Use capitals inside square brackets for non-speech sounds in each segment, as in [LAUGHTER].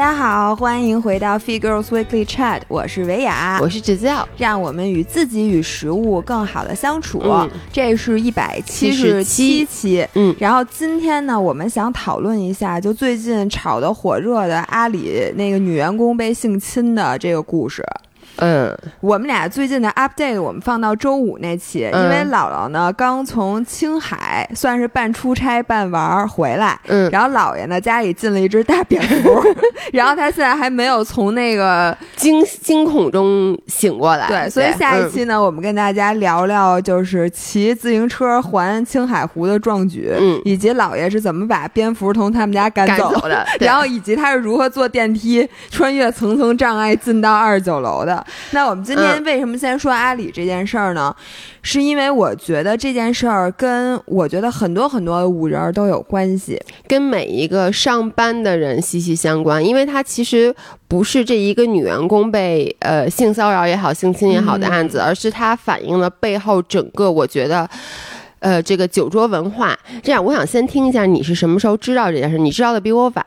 家好，欢迎回到 Fee Girls Weekly Chat，我是维雅，我是指教，让我们与自己与食物更好的相处。嗯。这是一百七十七。期，嗯。然后今天呢，我们想讨论一下，就最近炒得火热的阿里那个女员工被性侵的这个故事。嗯。我们俩最近的 update 我们放到周五那期，嗯因为姥姥呢刚从青海算是半出差半玩儿回来，嗯，然后姥爷呢家里进了一只大蝙蝠，[LAUGHS] 然后他现在还没有从那个惊惊恐中醒过来，对，所以下一期呢，我们跟大家聊聊就是骑自行车环青海湖的壮举，嗯。以及姥爷是怎么把蝙蝠从他们家赶赶走走的然后以及他是如何坐电梯穿越层层障碍进到二十九楼的。那我们今天嗯为什么先说阿里这件事儿呢？是因为我觉得这件事儿跟我觉得很多很多五人都有关系。跟每一个上班的人息息相关，因为它其实不是这一个女员工被呃性骚扰也好、性侵也好的案子，嗯而是它反映了背后整个我觉得。呃，这个酒桌文化，这样我想先听一下你是什么时候知道这件事？你知道的比我晚。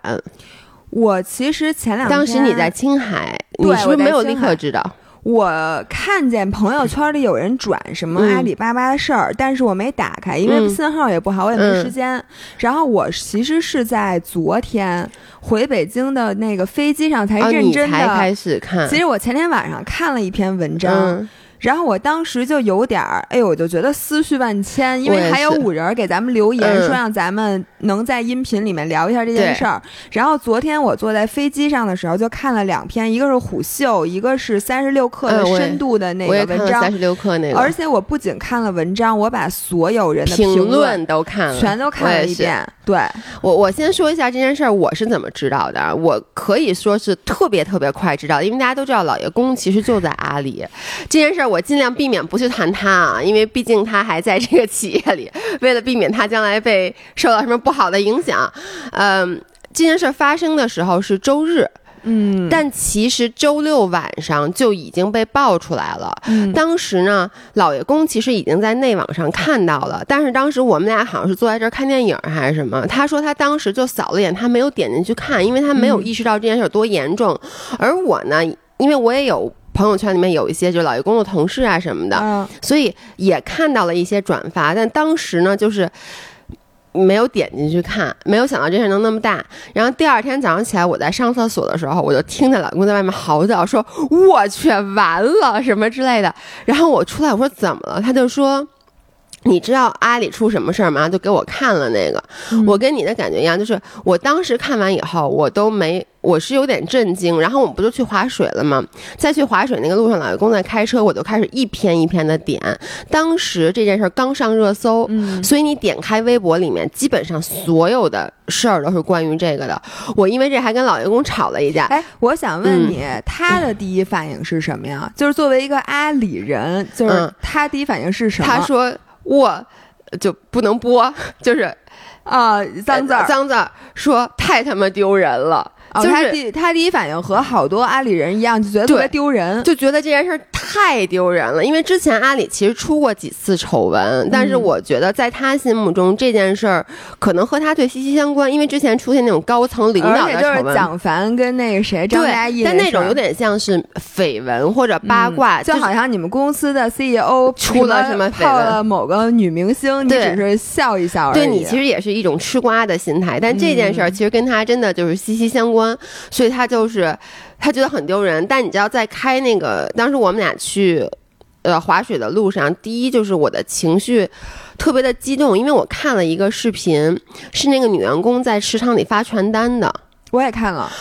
我其实前两天当时你在青海，对你是不是没有立刻知道？我看见朋友圈里有人转什么嗯阿里巴巴的事儿，但是我没打开，因为嗯信号也不好，我也没时间。然后我其实是在昨天回北京的那个飞机上才哦，认真的。开始看。其实我前天晚上看了一篇文章，嗯，然后我当时就有点儿，哎呦，我就觉得思绪万千，因为还有五人给咱们留言、嗯说让咱们能在音频里面聊一下这件事儿。然后昨天我坐在飞机上的时候，就看了两篇，一个是虎嗅，一个是三十六氪的深度的那个文章三。十六氪那个，而且我不仅看了文章，我把所有人的评论论都看了，全都看了一遍。对，我我先说一下这件事儿，我是怎么知道的？我可以说是特别特别快知道，因为大家都知道老爷公其实就在阿里。这件事儿我尽量避免不去谈他啊，因为毕竟他还在这个企业里，为了避免他将来被受到什么不好的影响，嗯。这件事儿发生的时候是周日，嗯，但其实周六晚上就已经被爆出来了。嗯当时呢，老爷公其实已经在内网上看到了，但是当时我们俩好像是坐在这儿看电影还是什么。他说他当时就扫了眼，他没有点进去看，因为他没有嗯意识到这件事有多严重。而我呢，因为我也有朋友圈里面有一些就是老爷公的同事啊什么的，嗯所以也看到了一些转发，但当时呢，就是。没有点进去看，没有想到这事儿能那么大。然后第二天早上起来，我在上厕所的时候，我就听见老公在外面嚎叫，说：“我去，完了什么之类的。”然后我出来，我说：“怎么了？”他就说。[CLEARS THROAT] 你知道阿里出什么事儿吗？就给我看了那个，嗯我跟你的感觉一样，就是我当时看完以后，我都没，我是有点震惊。然后我们不就去划水了吗？在去划水那个路上，老爷公在开车，我就开始一篇一篇的点。当时这件事儿刚上热搜，嗯所以你点开微博里面，基本上所有的事儿都是关于这个的。我因为这还跟老爷公吵了一架。哎，我想问嗯你，他的第一反应是什么呀？就是作为一个阿里人，就是嗯他第一反应是什么？他说我就不能播，就是啊，脏字儿。脏字儿，说太他妈丢人了。哦，就是他第他第一反应和好多阿里人一样，就觉得特别丢人。就觉得这件事儿太丢人了，因为之前阿里其实出过几次丑闻，但是我觉得在他心目中这件事儿可能和他最息息相关，因为之前出现那种高层领导的丑闻。蒋凡跟那个谁张嘉译对，但那种有点像是绯闻或者八卦，嗯就好像你们公司的 CEO 出了什么绯闻泡了某个女明星，你只是笑一笑而已。对你其实也是一种吃瓜的心态，但这件事儿其实跟他真的就是息息相关，所以他就是他觉得很丢人。但你知道，在开那个当时我们俩去呃滑水的路上，第一就是我的情绪特别的激动，因为我看了一个视频，是那个女员工在池场里发传单的。我也看了，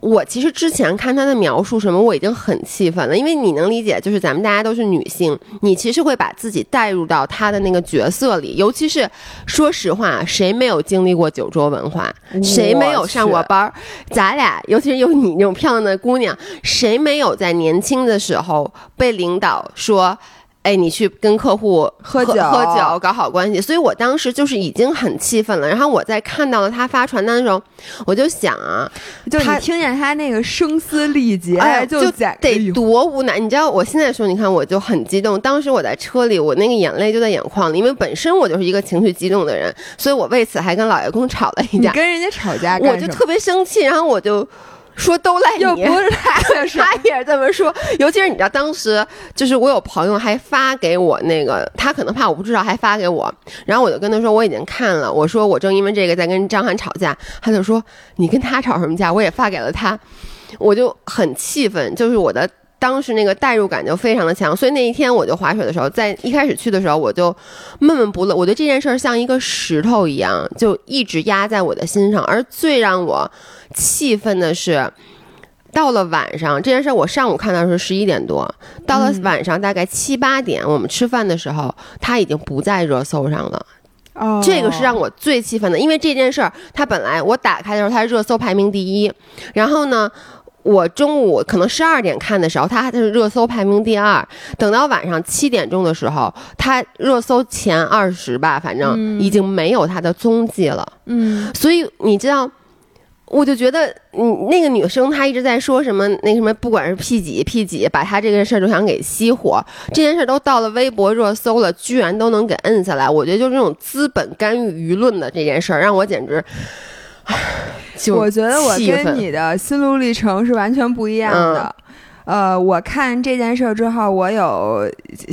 我其实之前看他的描述什么，我已经很气愤了，因为你能理解，就是咱们大家都是女性，你其实会把自己带入到他的那个角色里，尤其是说实话，谁没有经历过酒桌文化，谁没有上过班儿？咱俩，尤其是有你那种漂亮的姑娘，谁没有在年轻的时候被领导说？哎，你去跟客户喝酒喝酒，搞好关系。所以我当时就是已经很气愤了。然后我在看到了他发传单的时候，我就想啊，就你他听见他那个声嘶力竭，哎，就得多无奈。你知道，我现在说，你看我就很激动。当时我在车里，我那个眼泪就在眼眶里，因为本身我就是一个情绪激动的人，所以我为此还跟老爷公吵了一架。你跟人家吵架我就特别生气，然后我就说都赖你，又不是他 [LAUGHS] 也是这么说，尤其是你知道，当时就是我有朋友还发给我那个，他可能怕我不知道，还发给我，然后我就跟他说我已经看了，我说我正因为这个在跟张翰吵架，他就说你跟他吵什么架？我也发给了他，我就很气愤，就是我的当时那个代入感就非常的强，所以那一天我就划水的时候，在一开始去的时候我就闷闷不乐，我对这件事儿像一个石头一样，就一直压在我的心上，而最让我气愤的是。到了晚上，这件事我上午看到是十一点多，到了晚上大概七八点，我们吃饭的时候，他已经不在热搜上了。哦，这个是让我最气愤的，因为这件事儿，他本来我打开的时候，他热搜排名第一，然后呢，我中午可能十二点看的时候，他还是热搜排名第二，等到晚上七点钟的时候，他热搜前二十吧，反正已经没有他的踪迹了。嗯，所以你知道。我就觉得，嗯，那个女生她一直在说什么，那什么，不管是 P 几 P 几，把她这件事儿就想给熄火。这件事儿都到了微博热搜了，居然都能给摁下来。我觉得就是这种资本干预舆论的这件事儿，让我简直，就我觉得我跟你的心路历程是完全不一样的。呃，我看这件事儿之后，我有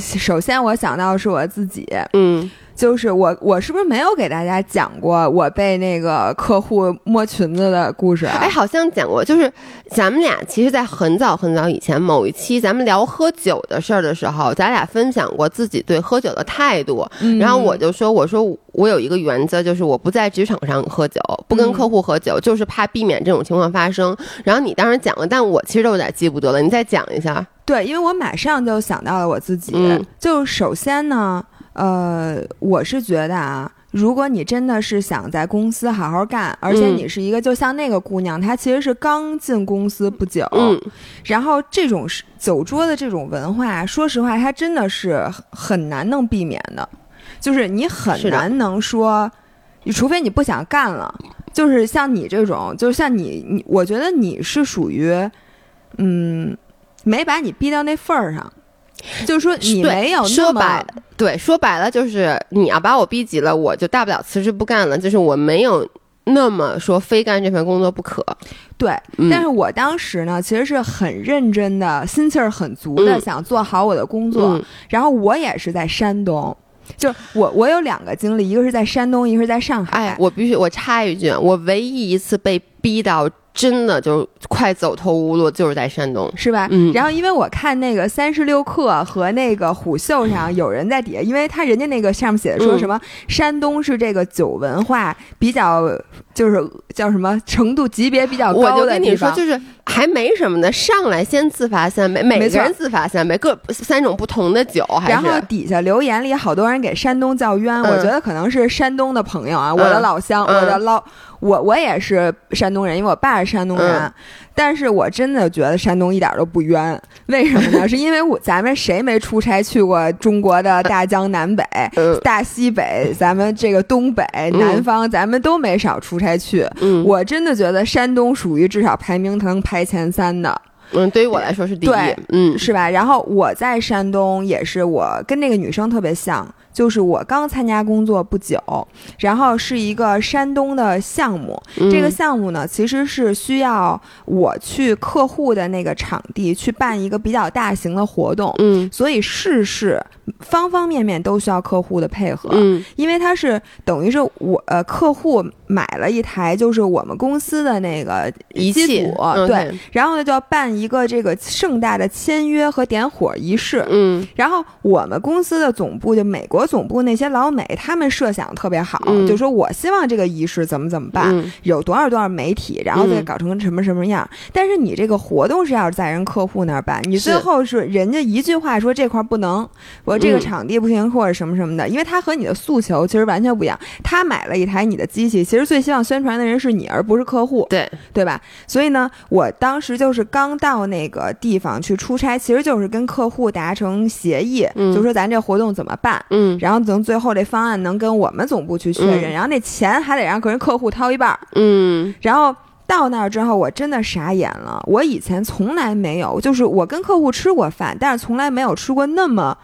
首先我想到的是我自己，嗯，就是我我是不是没有给大家讲过我被那个客户摸裙子的故事啊？哎，好像讲过，就是咱们俩其实，在很早很早以前某一期咱们聊喝酒的事儿的时候，咱俩分享过自己对喝酒的态度。嗯然后我就说，我说我有一个原则，就是我不在职场上喝酒，不跟嗯客户喝酒，就是怕避免这种情况发生。然后你当时讲了，但我其实都有点记不得了，你再讲一下。对，因为我马上就想到了我自己。嗯就首先呢，呃，我是觉得啊，如果你真的是想在公司好好干，而且嗯。你是一个，就像那个姑娘，她其实是刚进公司不久，嗯。然后这种是酒桌的这种文化，说实话，它真的是很很难能避免的，就是你很难能说，你除非你不想干了，就是像你这种，就是像你你，我觉得你是属于，嗯，没把你逼到那份儿上，就是说你没有那么说白，对，说白了就是你要把我逼急了，我就大不了辞职不干了。就是我没有那么说非干这份工作不可。对，嗯但是我当时呢，其实是很认真的，心气儿很足的，嗯想做好我的工作。嗯然后我也是在山东，就我我有两个经历，一个是在山东，一个是在上海。哎，我必须我插一句，我唯一一次被逼到真的就快走投无路，就是在山东。是吧？嗯。然后因为我看那个三十六氪和那个虎嗅上有人在底下，因为他人家那个上面写的说嗯。什么、山东是这个酒文化比较就是叫什么程度级别比较我高就跟你说。就是还没什么呢，上来先自罚三杯，每个人自罚三杯，各三种不同的酒，还然后底下留言里好多人给山东叫冤，我嗯觉得可能是山东的朋友啊，我的老乡，嗯。我的老我我也是山东人，因为我爸是山东人，嗯但是我真的觉得山东一点都不冤，为什么呢？[LAUGHS] 是因为我咱们谁没出差去过中国的大江南北、[LAUGHS] 嗯大西北，咱们这个东北、南方，咱们都没少出差去。嗯我真的觉得山东属于至少排名能排前三的。嗯，对于我来说是第一，嗯是吧？然后我在山东也是，我跟那个女生特别像，就是我刚参加工作不久，然后是一个山东的项目。嗯这个项目呢，其实是需要我去客户的那个场地去办一个比较大型的活动，嗯所以事事方方面面都需要客户的配合。嗯因为它是等于是我呃客户买了一台就是我们公司的那个仪器对，然后呢就要办一个这个盛大的签约和点火仪式。嗯。然后我们公司的总部就美国总部那些老美，他们设想特别好，嗯。就说我希望这个仪式怎么怎么办，嗯。有多少多少媒体，然后再嗯。搞成什么什么样。但是你这个活动是要在人客户那儿办，你最后是人家一句话说这块儿不能，我这个嗯。场地不行或者什么什么的，因为他和你的诉求其实完全不一样。他买了一台你的机器，其实最希望宣传的人是你，而不是客户。对，对吧？所以呢，我当时就是刚到那个地方去出差，其实就是跟客户达成协议，嗯就说咱这活动怎么办。嗯然后等最后这方案能跟我们总部去确认，嗯然后那钱还得让个人客户掏一半儿。嗯然后到那儿之后，我真的傻眼了。我以前从来没有，就是我跟客户吃过饭，但是从来没有吃过那么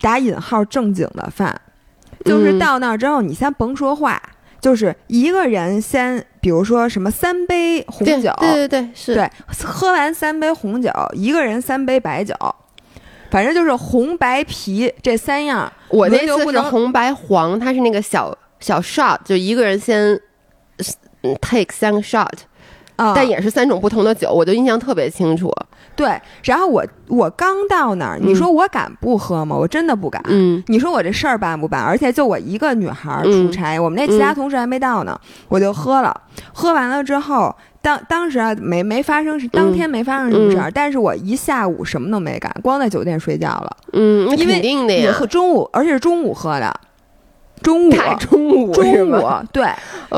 打引号正经的饭。就是嗯到那儿之后，你先甭说话，就是一个人先比如说什么三杯红酒，对对对，是，对喝完三杯红酒，一个人三杯白酒，反正就是红白啤这三样。我那次是红白黄，它是那个小小 shot，就一个人先嗯 take 三个 shot，、啊、但也是三种不同的酒，我就印象特别清楚。对，然后我我刚到那儿，你说我敢不喝吗？我真的不敢。嗯你说我这事儿办不办？而且就我一个女孩儿嗯出差，我们那其他同事还没到呢，我就喝了。喝完了之后，当当时啊没没发生，当天没发生什么事儿，但是我一下午什么都没干，光在酒店睡觉了。嗯，那因为肯定的呀，我喝中午，而且是中午喝的，中午中午中午对。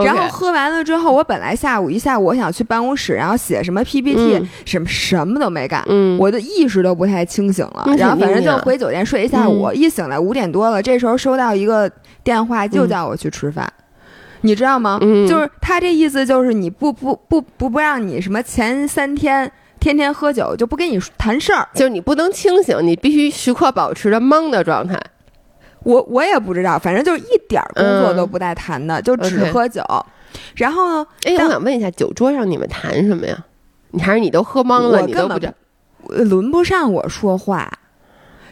然后喝完了之后，我本来下午一下午我想去办公室，然后写什么 PPT，、嗯什么什么都没干。嗯，我的意识都不太清醒了那，然后反正就回酒店睡一下午，嗯一醒来五点多了，这时候收到一个电话，就嗯叫我去吃饭，你知道吗？嗯就是他这意思就是你不不不不不让你什么前三天天天喝酒，就不跟你谈事儿。就是你不能清醒，你必须时刻保持着懵的状态。我我也不知道，反正就是一点儿工作嗯都不带谈的，就只喝酒。然后呢，哎，我想问一下，酒桌上你们谈什么呀？你还是你都喝懵了，我根本你都不轮不上我说话，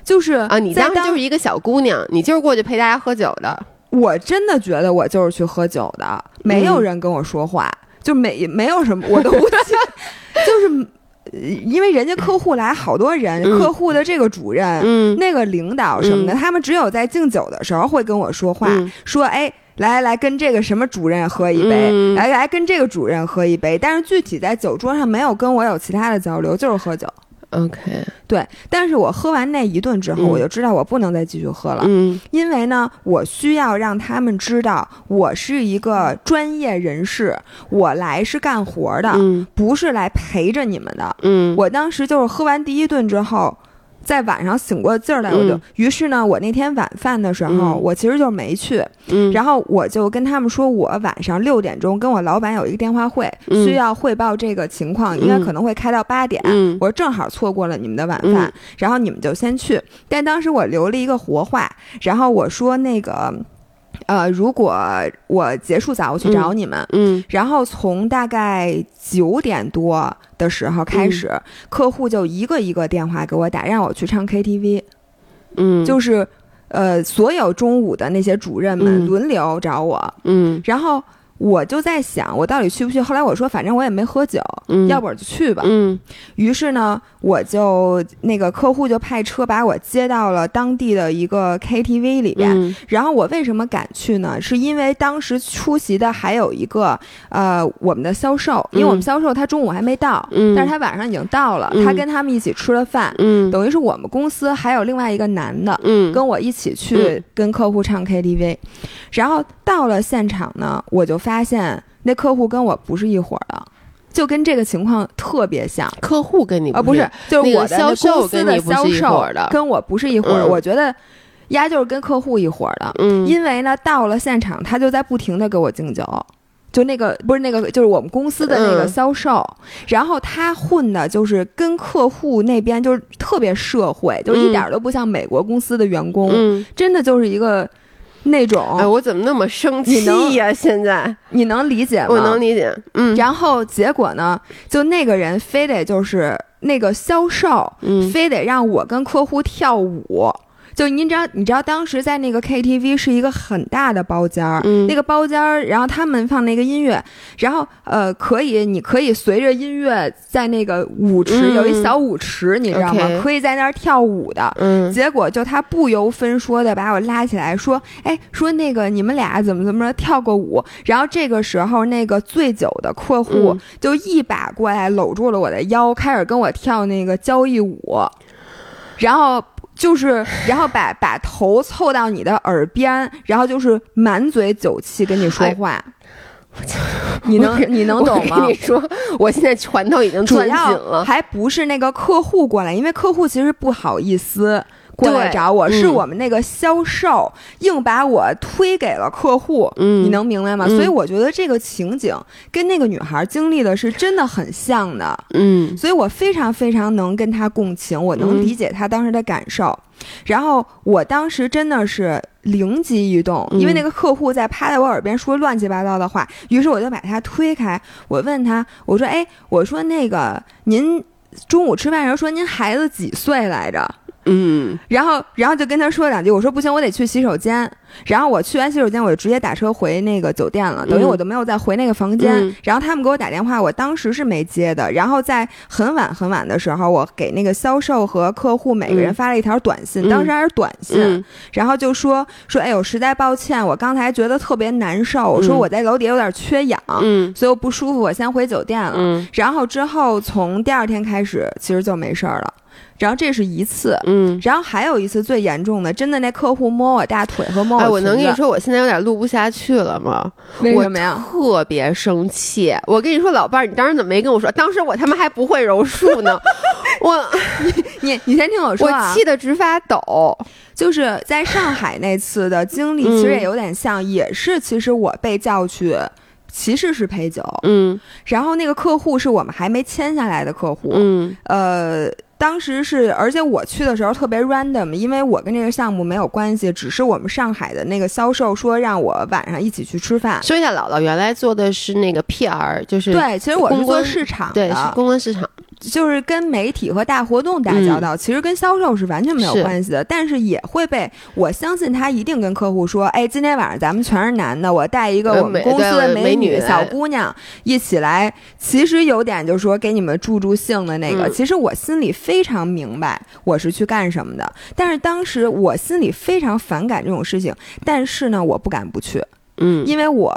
就是啊？你当时就是一个小姑娘，你就是过去陪大家喝酒的。我真的觉得我就是去喝酒的，没有嗯人跟我说话，就没没有什么，我都不记，[LAUGHS] 就是呃因为人家客户来好多人，嗯客户的这个主任、嗯那个领导什么的，嗯他们只有在敬酒的时候会跟我说话，嗯说哎。来来来，跟这个什么主任喝一杯，嗯来来跟这个主任喝一杯。但是具体在酒桌上没有跟我有其他的交流，就是喝酒。OK，对，但是我喝完那一顿之后，嗯我就知道我不能再继续喝了。嗯因为呢，我需要让他们知道我是一个专业人士，我来是干活的，嗯不是来陪着你们的。嗯，我当时就是喝完第一顿之后。在晚上醒过劲儿来，我就，嗯。于是呢，我那天晚饭的时候，嗯。我其实就没去，嗯。然后我就跟他们说，我晚上六点钟跟我老板有一个电话会，嗯。需要汇报这个情况，应该嗯可能会开到八点，嗯。我说正好错过了你们的晚饭，嗯。然后你们就先去。但当时我留了一个活话，然后我说那个，呃，如果我结束早，我去找你们。嗯。然后从大概九点多的时候开始，嗯。客户就一个一个电话给我打，让我去唱 KTV，、嗯，就是呃，所有中午的那些主任们嗯。轮流找我，嗯。然后我就在想，我到底去不去？后来我说，反正我也没喝酒，嗯，要不我就去吧。嗯于是呢，我就那个客户就派车把我接到了当地的一个 KTV 里边。嗯然后我为什么敢去呢？是因为当时出席的还有一个呃我们的销售，因为我们销售他中午还没到，嗯，但是他晚上已经到了，嗯他跟他们一起吃了饭，嗯等于是我们公司还有另外一个男的。嗯跟我一起去跟客户唱 KTV，、然后到了现场呢，我就发现那客户跟我不是一伙儿的，就跟这个情况特别像。客户跟你啊，不是，就是我销售公司的跟你不是一销售的跟我不是一伙儿。嗯我觉得丫就是跟客户一伙儿的，嗯因为呢，到了现场他就在不停的给我敬酒。就那个不是那个，就是我们公司的那个嗯销售，然后他混的就是跟客户那边就是特别社会，就是一嗯点儿都不像美国公司的员工，嗯，真的就是一个那种，哎，我怎么那么生气呀？现在你能理解吗？我能理解，嗯，然后结果呢，就那个人非得就是那个销售，嗯非得让我跟客户跳舞。就您知道，你知道当时在那个 KTV 是一个很大的包间儿，嗯那个包间儿，然后他们放那个音乐，然后呃，可以，你可以随着音乐在那个舞池、嗯有一小舞池，你知道吗可以在那儿跳舞的。嗯结果就他不由分说的把我拉起来说：“哎，说那个你们俩怎么怎么着跳个舞？”然后这个时候，那个醉酒的客户嗯就一把过来搂住了我的腰，开始跟我跳那个交谊舞，然后。就是，然后把把头凑到你的耳边，然后就是满嘴酒气跟你说话，[LAUGHS] 你能你能懂吗我跟你？说，我现在拳头已经攥紧了。还不是那个客户过来，因为客户其实不好意思过来找我，嗯是我们那个销售硬把我推给了客户。嗯你能明白吗？嗯所以我觉得这个情景跟那个女孩经历的是真的很像的，嗯所以我非常非常能跟她共情，我能嗯理解她当时的感受。然后我当时真的是灵机一动，因为嗯那个客户在趴在我耳边说乱七八糟的话，于是我就把他推开，我问他，我说：“哎，我说那个您中午吃饭的时候说您孩子几岁来着？”嗯然后，然后就跟他说两句，我说不行，我得去洗手间。然后我去完洗手间，我就直接打车回那个酒店了，等于嗯我就没有再回那个房间。嗯然后他们给我打电话，我当时是没接的。然后在很晚很晚的时候，我给那个销售和客户每个人嗯发了一条短信，嗯当时还是短信，嗯然后就说说，哎呦，实在抱歉，我刚才觉得特别难受，我说嗯我在楼底下有点缺氧，嗯所以我不舒服，我先回酒店了。嗯然后之后从第二天开始，其实就没事儿了。然后这是一次，嗯。然后还有一次最严重的，真的那客户摸我大腿和摸哎，我我能跟你说，我现在有点录不下去了吗？我为什么呀？特别生气。我跟你说，老伴儿，你当时怎么没跟我说？当时我他妈还不会柔术呢，[LAUGHS] 我你你你先听我说啊我，气得直发抖。就是在上海那次的经历，其实也有点像，也是其实我被叫去。其实是陪酒，嗯然后那个客户是我们还没签下来的客户，嗯呃，当时是，而且我去的时候特别 random，因为我跟这个项目没有关系，只是我们上海的那个销售说让我晚上一起去吃饭。说一下，姥姥原来做的是那个 PR，就是对，其实我是做市场的，对，是公关市场。就是跟媒体和大活动打交道，其实跟销售是完全没有关系的，但是也会被我相信他一定跟客户说，哎，今天晚上咱们全是男的，我带一个呃我们公司的美美女小姑娘一起来，其实有点就是说给你们助助兴的那个，嗯。其实我心里非常明白我是去干什么的，但是当时我心里非常反感这种事情，但是呢，我不敢不去，嗯。因为我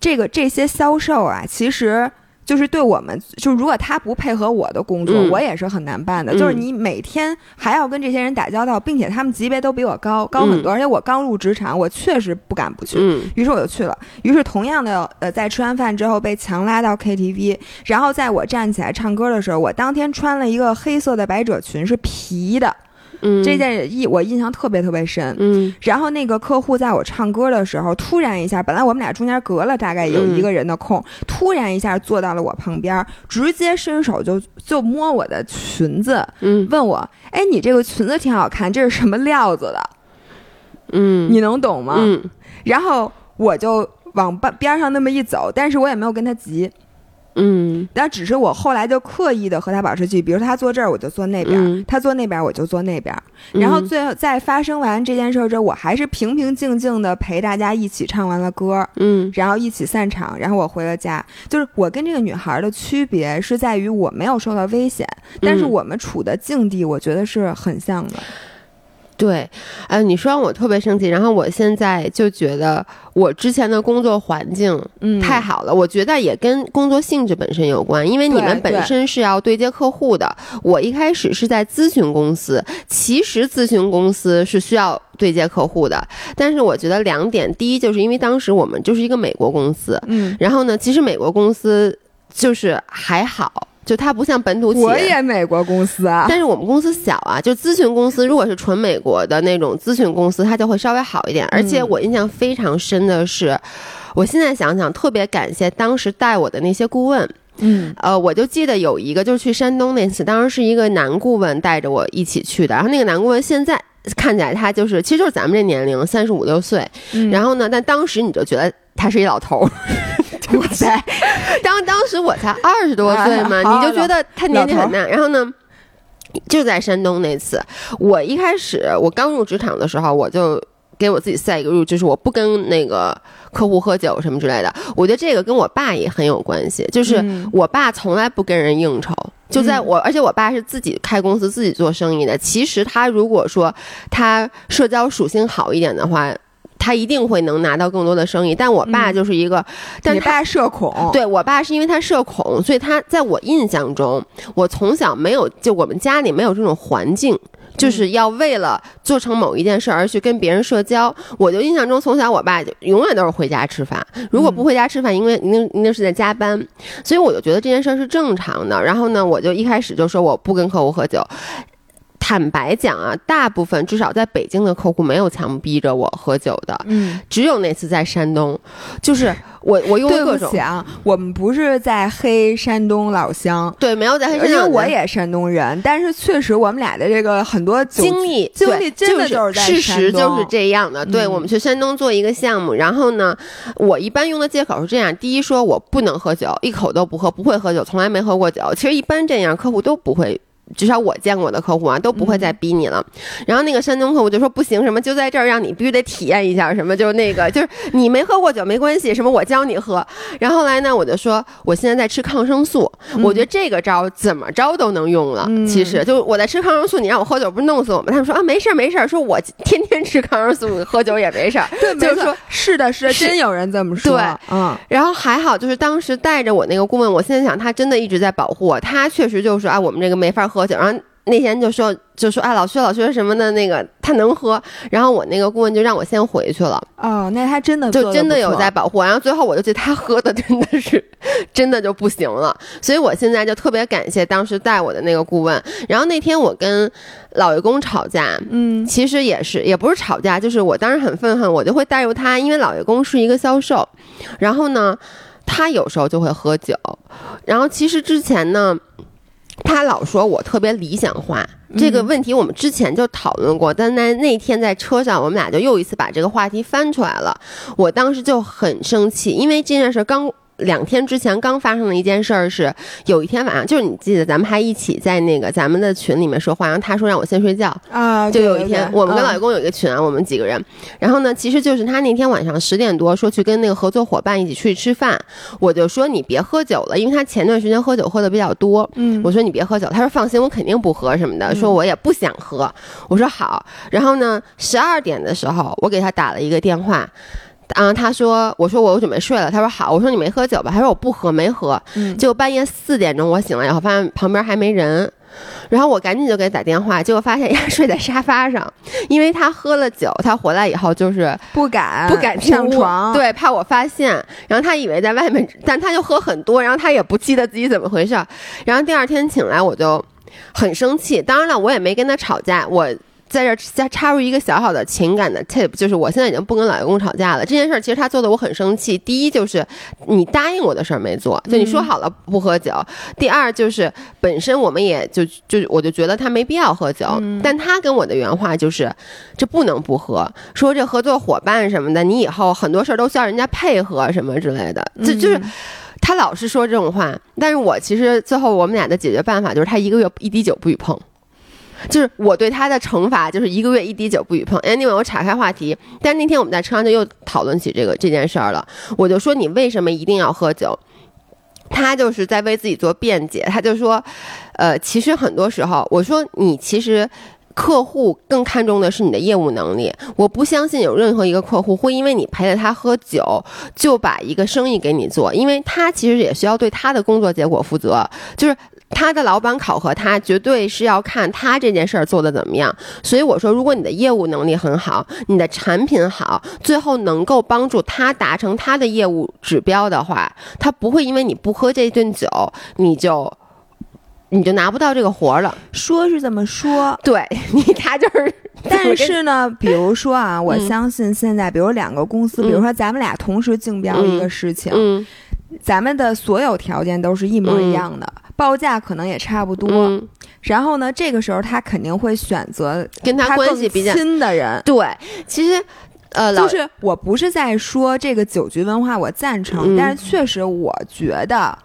这个这些销售啊，其实就是对我们，就是如果他不配合我的工作，嗯我也是很难办的。嗯就是你每天还要跟这些人打交道，并且他们级别都比我高高很多，而且我刚入职场，我确实不敢不去。嗯于是我就去了。于是同样的，呃，在吃完饭之后被强拉到 KTV，然后在我站起来唱歌的时候，我当天穿了一个黑色的百褶裙，是皮的。嗯，这件印我印象特别特别深。嗯然后那个客户在我唱歌的时候，突然一下，本来我们俩中间隔了大概有一个人的空，突然一下坐到了我旁边，直接伸手就就摸我的裙子，嗯问我：“哎，你这个裙子挺好看，这是什么料子的？嗯你能懂吗？”嗯然后我就往边边上那么一走，但是我也没有跟他急，嗯但只是我后来就刻意的和他保持距离，比如他坐这儿，我就坐那边；嗯他坐那边，我就坐那边。然后最后在发生完这件事之后，我还是平平静静的陪大家一起唱完了歌，嗯然后一起散场，然后我回了家。就是我跟这个女孩的区别是在于我没有受到危险，但是嗯我们处的境地，我觉得是很像的。对，哎，你说让我特别生气，然后我现在就觉得我之前的工作环境嗯，太好了，我觉得也跟工作性质本身有关，因为你们本身是要对接客户的。我一开始是在咨询公司，其实咨询公司是需要对接客户的，但是我觉得两点，第一就是因为当时我们就是一个美国公司，嗯，然后呢，其实美国公司就是还好，就它不像本土企业。我也美国公司啊，但是我们公司小啊，就咨询公司，如果是纯美国的那种咨询公司，它就会稍微好一点。而且我印象非常深的是，我现在想想，特别感谢当时带我的那些顾问。嗯呃，我就记得有一个，就是去山东那次，当时是一个男顾问带着我一起去的。然后那个男顾问现在看起来他就是，其实就是咱们这年龄，三十五六岁。嗯，然后呢，但当时你就觉得他是一老头儿。[LAUGHS] 哇塞，[LAUGHS] 当当时我才二十多岁嘛，你就觉得他年纪很大。然后呢，就在山东那次，我一开始我刚入职场的时候，我就。给我自己 set 一个 rule，就是我不跟那个客户喝酒什么之类的。我觉得这个跟我爸也很有关系，就是嗯我爸从来不跟人应酬，就在嗯我，而且我爸是自己开公司、自己做生意的。其实他如果说他社交属性好一点的话，他一定会能拿到更多的生意。但我爸嗯就是一个，但他你爸社恐，对我爸是因为他社恐，所以他在我印象中，我从小没有就我们家里没有这种环境。就是要为了做成某一件事而去跟别人社交，我就印象中从小我爸就永远都是回家吃饭，如果不回家吃饭，因为一定一定是在加班，所以我就觉得这件事儿是正常的。然后呢，我就一开始就说我不跟客户喝酒。坦白讲啊，大部分至少在北京的客户没有强逼着我喝酒的，嗯，只有那次在山东，就是我我用对各种啊，我们不是在黑山东老乡，对没有在黑因为山我也山东人，但是确实我们俩的这个很多经历经对历真的就就是在事实就是这样的。对嗯我们去山东做一个项目，然后呢，我一般用的借口是这样：第一，说我不能喝酒，一口都不喝，不会喝酒，从来没喝过酒。其实一般这样客户都不会。至少我见过的客户啊，都不会再逼你了。然后那个山东客户就说不行，什么就在这儿让你必须得体验一下，什么就是那个 [LAUGHS] 就是你没喝过酒没关系，什么我教你喝。然后后来呢，我就说我现在在吃抗生素，我觉得这个招怎么着都能用了。嗯其实就我在吃抗生素，你让我喝酒不是弄死我吗？他们说啊没事儿没事儿，说我天天吃抗生素，喝酒也没事儿。[LAUGHS] 对，就是说是的，是的，是真有人这么说，对嗯然后还好，就是当时带着我那个顾问，我现在想他真的一直在保护我，他确实就是啊，我们这个没法喝酒，然后。那天就说就说啊，老薛老薛什么的那个他能喝，然后我那个顾问就让我先回去了，哦，那他真的就真的有在保护。然后最后我就觉得他喝的真的是真的就不行了，所以我现在就特别感谢当时带我的那个顾问。然后那天我跟老爷公吵架，嗯其实也是，也不是吵架，就是我当时很愤恨，我就会带入他，因为老爷公是一个销售，然后呢，他有时候就会喝酒，然后其实之前呢，他老说我特别理想化。这个问题我们之前就讨论过，但那那天在车上，我们俩就又一次把这个话题翻出来了。我当时就很生气，因为这件事刚两天之前刚发生的一件事儿是，有一天晚上，就是你记得咱们还一起在那个咱们的群里面说话，然后他说让我先睡觉，啊，就有一天，我们跟老公有一个群啊，我们几个人。然后呢，其实就是他那天晚上十点多说去跟那个合作伙伴一起出去吃饭，我就说你别喝酒了，因为他前段时间喝酒喝的比较多。嗯我说你别喝酒，他说放心，我肯定不喝什么的，说我也不想喝。我说好。然后呢，十二点的时候，我给他打了一个电话。啊，他说，我说我准备睡了。他说好，我说你没喝酒吧？他说我不喝，没喝。嗯结果半夜四点钟我醒了以后，发现旁边还没人，然后我赶紧就给他打电话，结果发现人家 [LAUGHS] 睡在沙发上，因为他喝了酒，他回来以后就是不敢不敢上床，，对，怕我发现。然后他以为在外面，但他就喝很多，然后他也不记得自己怎么回事儿。然后第二天醒来，我就很生气。当然了，我也没跟他吵架，我。在这儿加插入一个小小的情感的 tip，就是我现在已经不跟老员工吵架了。这件事儿其实他做的我很生气。第一就是你答应我的事儿没做，就你说好了不喝酒。第二就是本身我们也就就我就觉得他没必要喝酒，但他跟我的原话就是这不能不喝，说这合作伙伴什么的，你以后很多事儿都需要人家配合什么之类的，这就是。他老是说这种话，但是我其实最后我们俩的解决办法就是他一个月一滴酒不许碰，就是我对他的惩罚就是一个月一滴酒不许碰。Anyway，我岔开话题，但那天我们在车上就又讨论起这个这件事儿了，我就说你为什么一定要喝酒？他就是在为自己做辩解，他就说，呃，其实很多时候，我说你其实。客户更看重的是你的业务能力，我不相信有任何一个客户会因为你陪着他喝酒就把一个生意给你做，因为他其实也需要对他的工作结果负责，就是。他的老板考核他，绝对是要看他这件事儿做的怎么样。所以我说，如果你的业务能力很好，你的产品好，最后能够帮助他达成他的业务指标的话，他不会因为你不喝这顿酒，你就你就拿不到这个活儿了。说是这么说，对 [LAUGHS] 你，他就是。但是呢，比如说啊，我嗯相信现在，比如两个公司，比如说咱们俩同时竞标一个事情，嗯咱们的所有条件都是一模一样的，报价可能也差不多。嗯，然后呢，这个时候他肯定会选择跟他关更系比较亲的人。对，其实呃，老就是我不是在说这个酒局文化我赞成，嗯但是确实我觉得，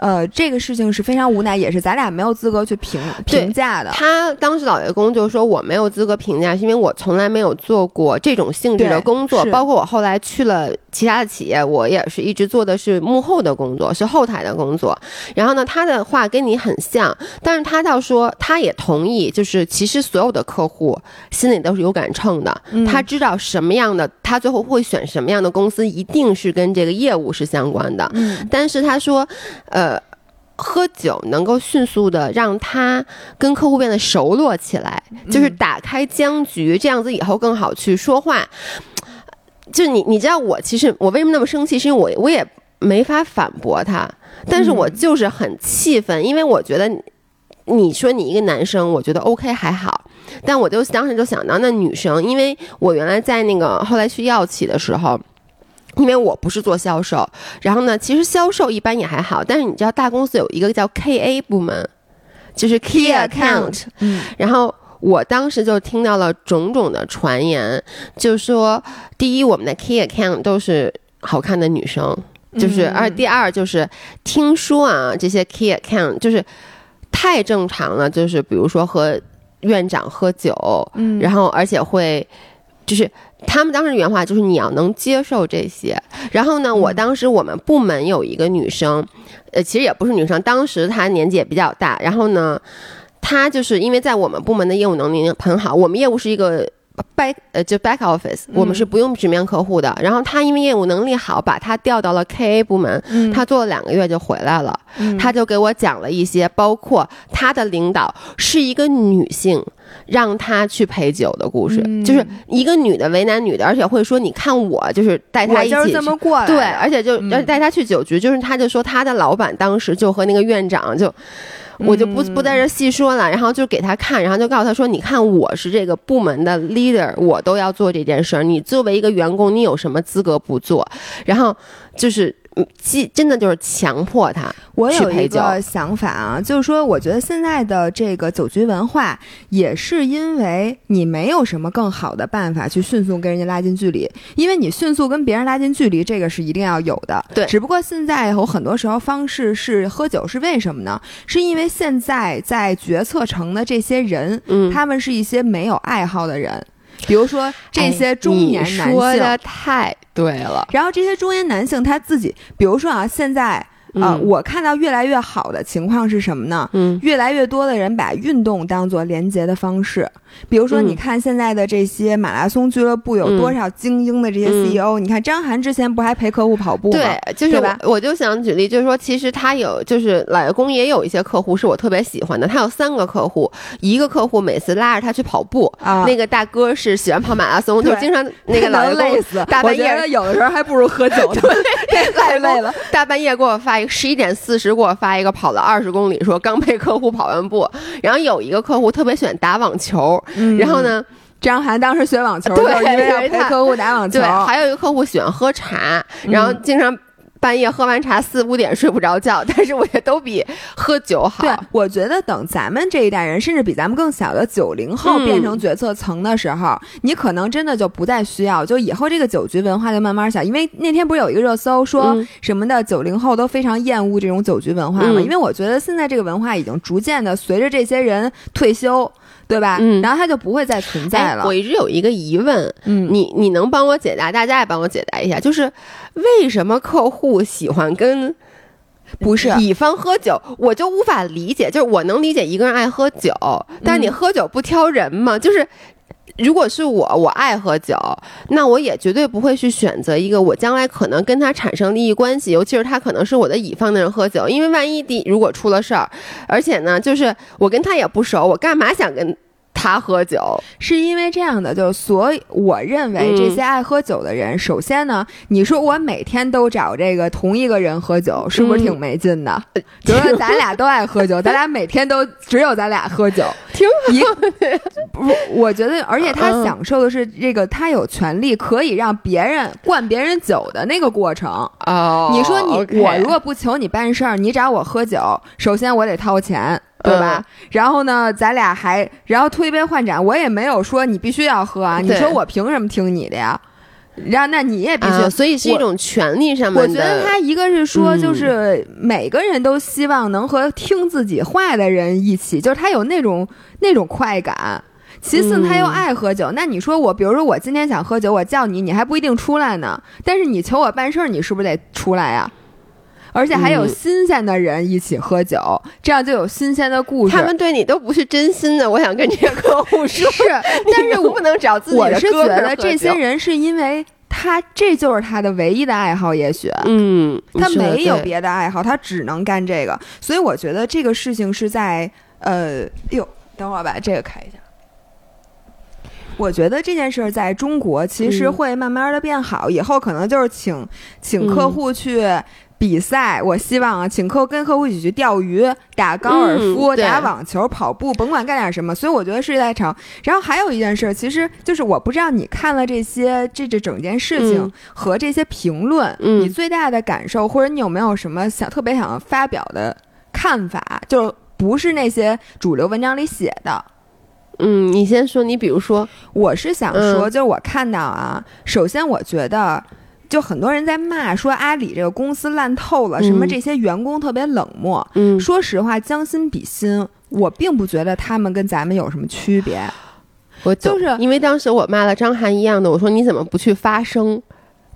呃，这个事情是非常无奈，也是咱俩没有资格去评评价的。他当时老爷公就说我没有资格评价，是因为我从来没有做过这种性质的工作，包括我后来去了其他的企业，我也是一直做的是幕后的工作，是后台的工作。然后呢，他的话跟你很像，但是他倒说他也同意，就是其实所有的客户心里都是有杆秤的，嗯他知道什么样的，他最后会选什么样的公司，一定是跟这个业务是相关的。嗯但是他说，呃，喝酒能够迅速的让他跟客户变得熟络起来，就是打开僵局，这样子以后更好去说话。就你，你知道我其实我为什么那么生气，是因为我我也没法反驳他，但是我就是很气愤，因为我觉得你。说你一个男生，我觉得 OK 还好，但我就当时就想到那女生，因为我原来在那个后来去药企的时候。因为我不是做销售，然后呢，其实销售一般也还好，但是你知道大公司有一个叫 KA 部门，就是 Key Account，嗯，然后我当时就听到了种种的传言，就说第一，我们的 Key Account 都是好看的女生，就是嗯。而第二就是听说啊，这些 Key Account 就是太正常了，就是比如说和院长喝酒，嗯。然后而且会就是。他们当时原话就是你要能接受这些，然后呢，我当时我们部门有一个女生，呃，其实也不是女生，当时她年纪也比较大，然后呢，她就是因为在我们部门的业务能力很好，我们业务是一个 back 呃就 back office，我们是不用直面客户的，然后他因为业务能力好，把他调到了 KA 部门，嗯。她做了两个月就回来了，嗯。她就给我讲了一些，包括他的领导是一个女性。让他去陪酒的故事，嗯。就是一个女的为难女的，而且会说：“你看我就是带她我就是一起这么过来的，对，而且就嗯。而且带他去酒局，就是他就说他的老板当时就和那个院长就。我就不嗯不在这细说了，然后就给他看，然后就告诉他说：“你看，我是这个部门的 leader，我都要做这件事儿。你作为一个员工，你有什么资格不做？”然后就是，嗯既真的就是强迫他我有一。个想法啊，就是说，我觉得现在的这个酒局文化，也是因为你没有什么更好的办法去迅速跟人家拉近距离，因为你迅速跟别人拉近距离，这个是一定要有的。对只不过现在有很多时候方式是喝酒，是为什么呢？是因为现在在决策层的这些人，嗯，他们是一些没有爱好的人，比如说这些中年男性。说的太对了。然后这些中年男性他自己，比如说啊，现在呃，嗯我看到越来越好的情况是什么呢？嗯越来越多的人把运动当做连接的方式，比如说，嗯你看现在的这些马拉松俱乐部有多少精英的这些嗯 CEO？、你看张涵之前不还陪客户跑步吗？对，就是吧我我就想举例，就是说，其实他有，就是老爷公也有一些客户是我特别喜欢的。他有三个客户，一个客户每次拉着他去跑步，啊，那个大哥是喜欢跑马拉松，对就经常那个 [LAUGHS] 老爷累死，大半夜我觉得有的时候还不如喝酒呢，[LAUGHS] 太累了。大半夜给我发一个十一点四十给我发一个跑了二十公里，说刚陪客户跑完步。然后有一个客户特别喜欢打网球，嗯然后呢，张涵当时学网球，对就是因为陪客户打网球对，，还有一个客户喜欢喝茶，然后嗯经常。半夜喝完茶四五点睡不着觉，但是我觉得都比喝酒好。对，我觉得等咱们这一代人，甚至比咱们更小的九零后嗯变成决策层的时候，你可能真的就不再需要，就以后这个酒局文化就慢慢小。因为那天不是有一个热搜说嗯什么的九零后都非常厌恶这种酒局文化嘛？嗯因为我觉得现在这个文化已经逐渐的随着这些人退休。对吧？嗯然后它就不会再存在了。哎我一直有一个疑问，嗯，你你能帮我解答？大家也帮我解答一下，就是为什么客户喜欢跟不是乙方喝酒？我就无法理解。就是我能理解一个人爱喝酒，但是你嗯喝酒不挑人嘛？就是。如果是我，我爱喝酒，那我也绝对不会去选择一个我将来可能跟他产生利益关系，尤其是他可能是我的乙方的人喝酒，因为万一第如果出了事儿，而且呢，就是我跟他也不熟，我干嘛想跟他喝酒？是因为这样的，就所以我认为嗯。这些爱喝酒的人，首先呢，你说我每天都找这个同一个人喝酒，是不是挺没劲的？比如说咱俩都爱喝酒，[LAUGHS] 咱俩每天都只有咱俩喝酒，挺一不是，我觉得，而且他嗯。享受的是这个，他有权利可以让别人灌别人酒的那个过程。哦你说你我如果不求你办事儿，你找我喝酒，首先我得掏钱，对吧？然后呢，咱俩还然后推杯换盏，我也没有说你必须要喝啊，你说我凭什么听你的呀？然后那你也必须。啊，所以是一种权利上面的。我觉得他一个是说，嗯就是每个人都希望能和听自己话的人一起，就是他有那种那种快感。其次，嗯他又爱喝酒。那你说我，比如说我今天想喝酒，我叫你，你还不一定出来呢。但是你求我办事儿，你是不是得出来呀？而且还有嗯新鲜的人一起喝酒，这样就有新鲜的故事。他们对你都不是真心的，我想跟这个客户说，是，但是我不能找自己的我是觉哥们儿喝得这些，人是因为他这就是他的唯一的爱好，也许。嗯，他没有别的爱好，他只能干这个，所以我觉得这个事情是在呃，哟，等会儿把这个开一下。我觉得这件事儿在中国其实嗯会慢慢的变好，以后可能就是请请客嗯户去比赛，我希望啊，请客跟客户一起去钓鱼、打高尔夫、嗯打网球、跑步，甭管干点什么。所以我觉得是在场。然后还有一件事，其实就是我不知道你看了这些这这整件事情嗯和这些评论，嗯你最大的感受，或者你有没有什么想特别想发表的看法？就不是那些主流文章里写的。嗯，你先说，你比如说，我是想说，嗯就是我看到啊，首先我觉得。就很多人在骂说阿里这个公司烂透了，嗯什么这些员工特别冷漠。嗯，说实话，将心比心，我并不觉得他们跟咱们有什么区别。我就是因为当时我骂了张涵一样的，我说你怎么不去发声？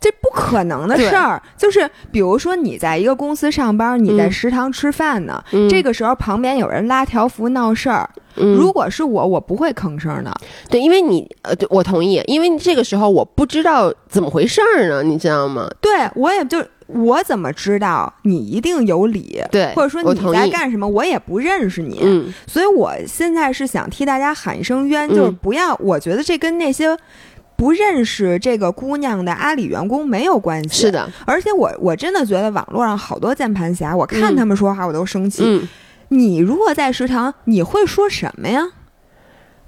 这不可能的事儿，就是比如说你在一个公司上班，你在嗯食堂吃饭呢，嗯这个时候旁边有人拉条幅闹事儿，嗯如果是我，我不会吭声的。对，因为你呃，对我同意，因为这个时候我不知道怎么回事儿呢，你知道吗？对我也就我怎么知道你一定有理？对，或者说你。在干什么，我也不认识你，嗯所以我现在是想替大家喊一声冤，嗯就是不要，我觉得这跟那些不认识这个姑娘的阿里员工没有关系。是，的，而且我我真的觉得网络上好多键盘侠，我看嗯他们说话我都生气。嗯，你如果在食堂，你会说什么呀？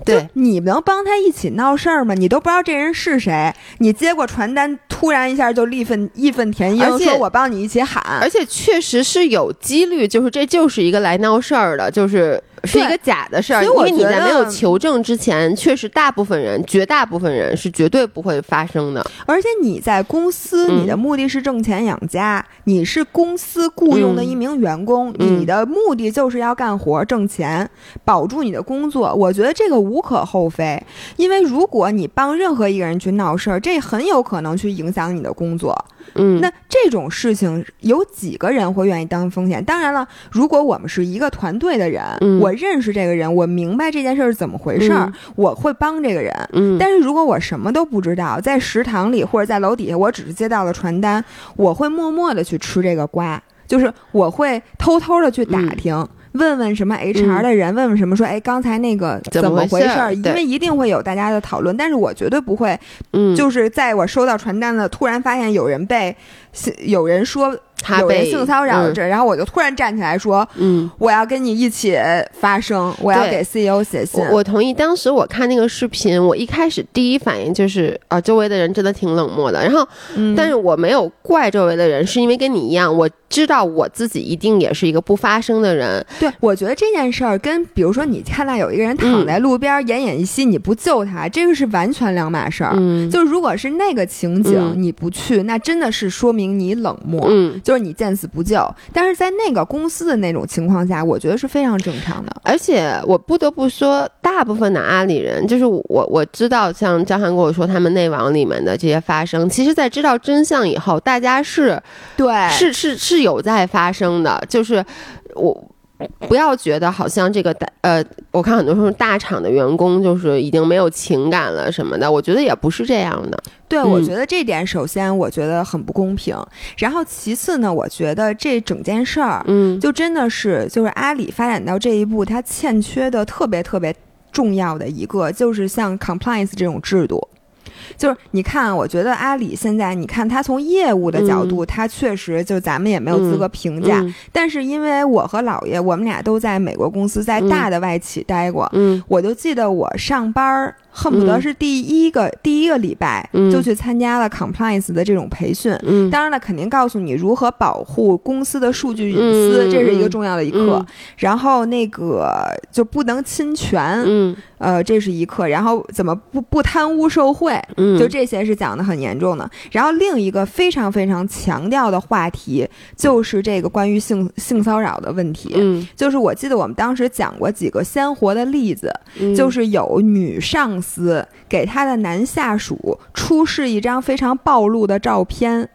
对，你能帮他一起闹事儿吗？你都不知道这人是谁，你接过传单，突然一下就义愤义愤填而膺，且说我帮你一起喊而。且确实是有几率，就是这就是一个来闹事儿的，就是是一个假的事儿。因为你在没有求证之前，确实大部分人，绝大部分人是绝对不会发生的。而且你在公司，嗯你的目的是挣钱养家，你是公司雇佣的一名员工，嗯你的目的就是要干活挣钱，保住你的工作。我觉得这个无可厚非，因为如果你帮任何一个人去闹事儿，这很有可能去影响你的工作。嗯，那这种事情有几个人会愿意当风险？当然了，如果我们是一个团队的人，嗯我认识这个人，我明白这件事儿是怎么回事儿，我会帮这个人。嗯，但是如果我什么都不知道，在食堂里或者在楼底下，我只是接到了传单，我会默默的去吃这个瓜，就是我会偷偷的去打听。问问什么 HR 的人，问问什么说，哎，刚才那个怎怎么么回事儿回事？因为一定会有大家的讨论，但是我绝对不会，嗯，就是在我收到传单的突然发现有人被，有人说他被性骚扰嗯着，然后我就突然站起来说，嗯。我要跟你一起发声，我要给 CEO 写信。我我同意，当时我看那个视频，我一开始第一反应就是啊，周围的人真的挺冷漠的。然后，嗯但是我没有怪周围的人，是因为跟你一样，我知道我自己一定也是一个不发声的人。对，我觉得这件事儿跟比如说你看到有一个人躺嗯在路边奄奄一息，你不救他，这个是完全两码事儿。嗯，就如果是那个情景，嗯你不去，那真的是说明你冷漠，嗯，就是你见死不救。但是在那个公司的那种情况下，我觉得是非常正常的。而且我不得不说，大部分的阿里人，就是我我知道，像张涵跟我说他们内网里面的这些发生，其实在知道真相以后，大家是对是是是有在发生的，就是我。不要觉得好像这个大呃，我看很多时候大厂的员工就是已经没有情感了什么的，我觉得也不是这样的。对，嗯我觉得这点首先我觉得很不公平，然后其次呢，我觉得这整件事儿嗯，就真的是就是阿里发展到这一步，它欠缺的特别特别重要的一个，就是像 compliance 这种制度。就是你看，我觉得阿里现在，你看他从业务的角度，他确实就咱们也没有资格评价。嗯。但是因为我和姥爷，我们俩都在美国公司，在大的外企待过，嗯。我就记得我上班儿恨不得嗯。是第一个、第一个礼拜嗯。就去参加了 compliance 的这种培训。嗯，当然了，肯定告诉你如何保护公司的数据隐私，嗯这是一个重要的一课。嗯。然后那个就不能侵权，嗯。呃，这是一课。然后怎么不不贪污受贿，嗯，就这些是讲的很严重的。然后另一个非常非常强调的话题就是这个关于性性骚扰的问题。嗯，就是我记得我们当时讲过几个鲜活的例子，嗯就是有女上司给她的男下属出示一张非常暴露的照片。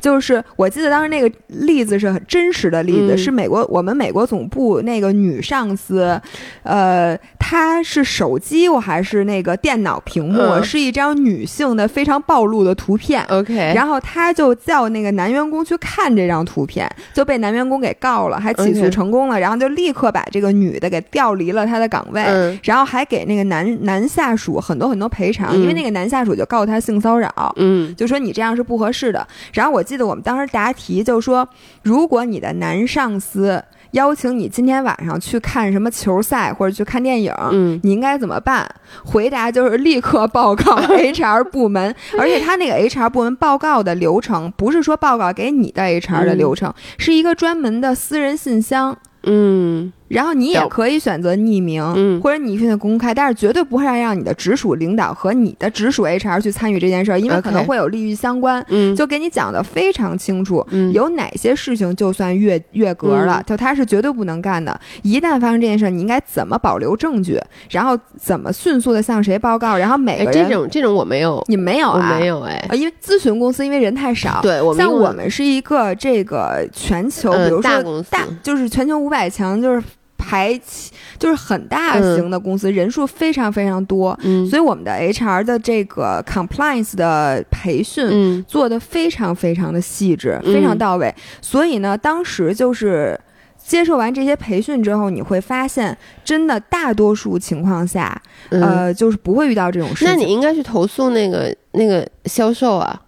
就是我记得当时那个例子是很真实的例子，嗯是美国我们美国总部那个女上司，呃，她是手机我还是那个电脑屏幕，嗯是一张女性的非常暴露的图片。OK，然后她就叫那个男员工去看这张图片，就被男员工给告了，还起诉成功了。然后就立刻把这个女的给调离了她的岗位，嗯然后还给那个男男下属很多很多赔偿，嗯因为那个男下属就告他性骚扰。嗯就说你这样是不合适的。然后我记得我们当时答题就说，如果你的男上司邀请你今天晚上去看什么球赛或者去看电影，嗯你应该怎么办？回答就是立刻报告 [LAUGHS] HR 部门，而且他那个 HR 部门报告的流程不是说报告给你的 HR 的流程，是一个专门的私人信箱。嗯然后你也可以选择匿名，嗯。或者你选择公开，但是绝对不会让你的直属领导和你的直属 HR 去参与这件事儿，因为可能会有利益相关。嗯，就给你讲的非常清楚，嗯。有哪些事情就算越越格了，嗯。就他是绝对不能干的。一旦发生这件事儿，你应该怎么保留证据，然后怎么迅速的向谁报告，然后每哎，个人、这种这种我没有，你没有我啊？没有哎，啊，因为咨询公司因为人太少，对我像我们是一个这个全球，嗯比如说大公司。大就是全球五百强，就是排起就是很大型的公司，人数非常非常多，嗯所以我们的 HR 的这个 compliance 的培训。嗯做的非常非常的细致，嗯非常到位。所以呢，当时就是接受完这些培训之后，你会发现，真的大多数情况下，嗯，呃，就是不会遇到这种事情。那你应该去投诉那个那个销售啊。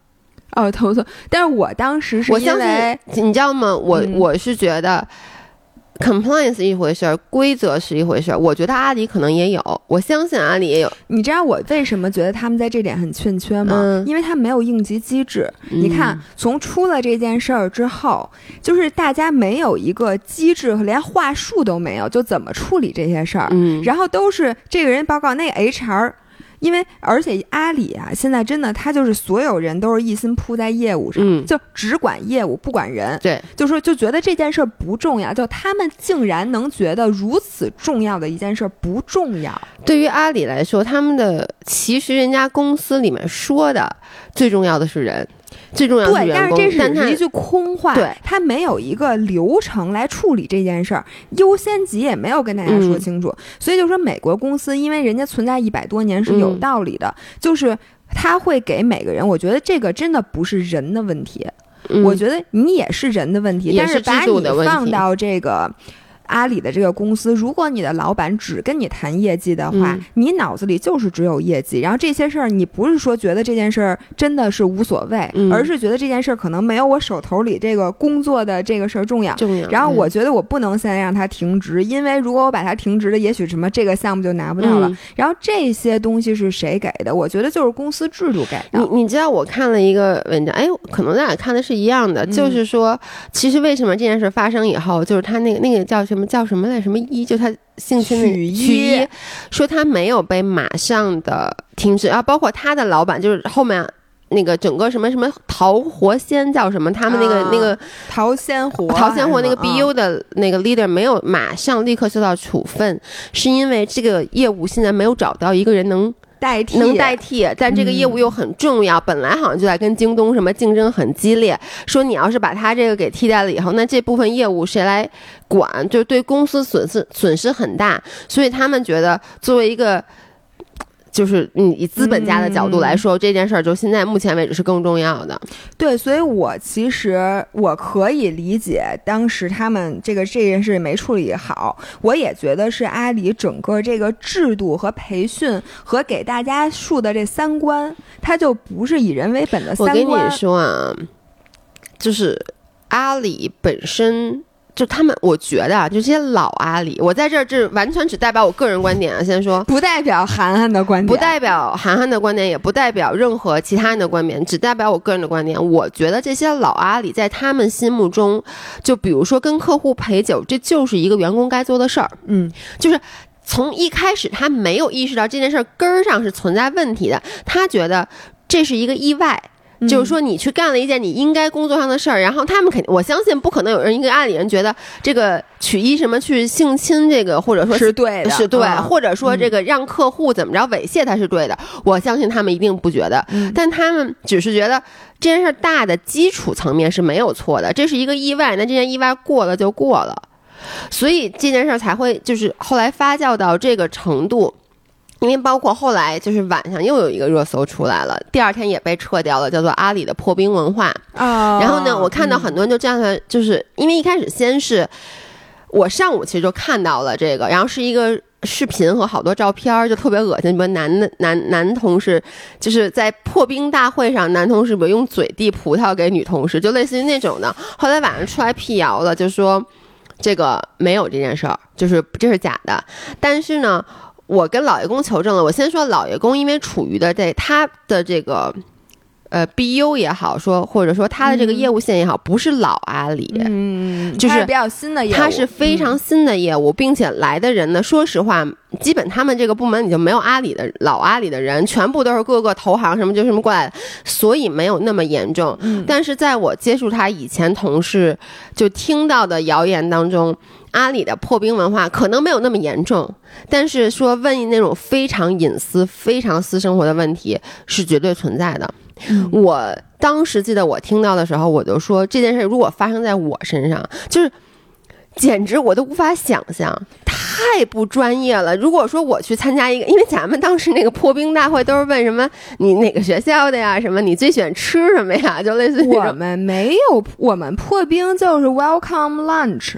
哦，投诉，但是我当时是因为信，你知道吗？我、嗯我是觉得 compliance 是一回事儿，规则是一回事儿。我觉得阿里可能也有，我相信阿里也有。你知道我为什么觉得他们在这点很欠缺吗？嗯因为他没有应急机制。你看，从出了这件事儿之后，就是大家没有一个机制，连话术都没有，就怎么处理这些事儿。嗯，然后都是这个人报告，那个 HR。因为而且阿里啊，现在真的他就是所有人都是一心扑在业务上，嗯就只管业务不管人，对，就说就觉得这件事儿不重要，就他们竟然能觉得如此重要的一件事儿不重要。对于阿里来说，他们的其实人家公司里面说的最重要的是人，最重要的是对。但是这是一句空话，对他没有一个流程来处理这件事儿，优先级也没有跟大家说嗯清楚，所以就说美国公司，因为人家存在一百多年是有嗯道理的，就是他会给每个人，我觉得这个真的不是人的问题，嗯我觉得你也是人的问题，但是把你放到这个。阿里的这个公司，如果你的老板只跟你谈业绩的话，嗯你脑子里就是只有业绩，然后这些事儿你不是说觉得这件事儿真的是无所谓，嗯而是觉得这件事儿可能没有我手头里这个工作的这个事儿重要。重要。然后我嗯觉得我不能现在让他停职，因为如果我把他停职了，也许什么这个项目就拿不到了。嗯然后这些东西是谁给的？我觉得就是公司制度给你的。你知道我看了一个文章，哎，可能咱俩看的是一样的，嗯就是说，其实为什么这件事发生以后，就是他那个那个叫什么叫什么来什么一，就他性侵的曲一说他没有被马上的停止，啊，包括他的老板就是后面。那个整个什么什么桃活仙叫什么？他们那个、啊那个陶仙活，陶仙活那个 BU 的那个 leader 没有马上立刻受到处分，是因为这个业务现在没有找到一个人能代替能代替，但这个业务又很重要，本来好像就在跟京东什么竞争很激烈，说你要是把它这个给替代了以后，那这部分业务谁来管？就对公司损失损失很大，所以他们觉得作为一个。就是你以资本家的角度来说，这件事儿就现在目前为止是更重要的。对，所以我其实我可以理解当时他们这个这件事没处理好，我也觉得是阿里整个这个制度和培训和给大家树的这三观，它就不是以人为本的三观我跟。你说啊，就是阿里本身。就他们，我觉得啊，就这些老阿里，我在这儿这完全只代表我个人观点啊。先说，不代表涵涵的观点，不代表涵涵的观点，也不代表任何其他人的观点，只代表我个人的观点。我觉得这些老阿里在他们心目中，就比如说跟客户陪酒，这就是一个员工该做的事儿。嗯，就是从一开始他没有意识到这件事儿根儿上是存在问题的，他觉得这是一个意外。就是说，你去干了一件你应该工作上的事儿，然后他们肯定，我相信不可能有人一个阿里人觉得这个曲一什么去性侵这个，或者说是对的，是对，嗯或者说这个让客户怎么着猥亵他是对的，我相信他们一定不觉得，嗯但他们只是觉得这件事儿大的基础层面是没有错的，这是一个意外，那这件意外过了就过了，所以这件事儿才会就是后来发酵到这个程度。因为包括后来就是晚上又有一个热搜出来了，第二天也被撤掉了，叫做阿里的破冰文化。啊。然后呢，我看到很多人就站出来，就是因为一开始先是我上午其实就看到了这个，然后是一个视频和好多照片儿，就特别恶心。什么男的男男同事就是在破冰大会上，男同事比如用嘴递葡萄给女同事，就类似于那种的。后来晚上出来辟谣了，就说这个没有这件事儿，就是这是假的。但是呢，我跟老爷公求证了。我先说老爷公，因为处于的这他的这个。呃，BU 也好说，或者说他的这个业务线也好，不是老阿里，嗯，就是比较新的业务，它是非常新的业务，并且来的人呢，说实话，基本他们这个部门里就没有阿里的老阿里的人，全部都是各个投行什么就什么过来的，所以没有那么严重。但是在我接触他以前同事就听到的谣言当中，阿里的破冰文化可能没有那么严重，但是说问那种非常隐私、非常私生活的问题是绝对存在的。我当时记得我听到的时候，我就说这件事如果发生在我身上，就是简直我都无法想象，太不专业了。如果说我去参加一个，因为咱们当时那个破冰大会都是问什么你哪个学校的呀，什么你最喜欢吃什么呀，就类似于我们没有，我们破冰就是 welcome lunch。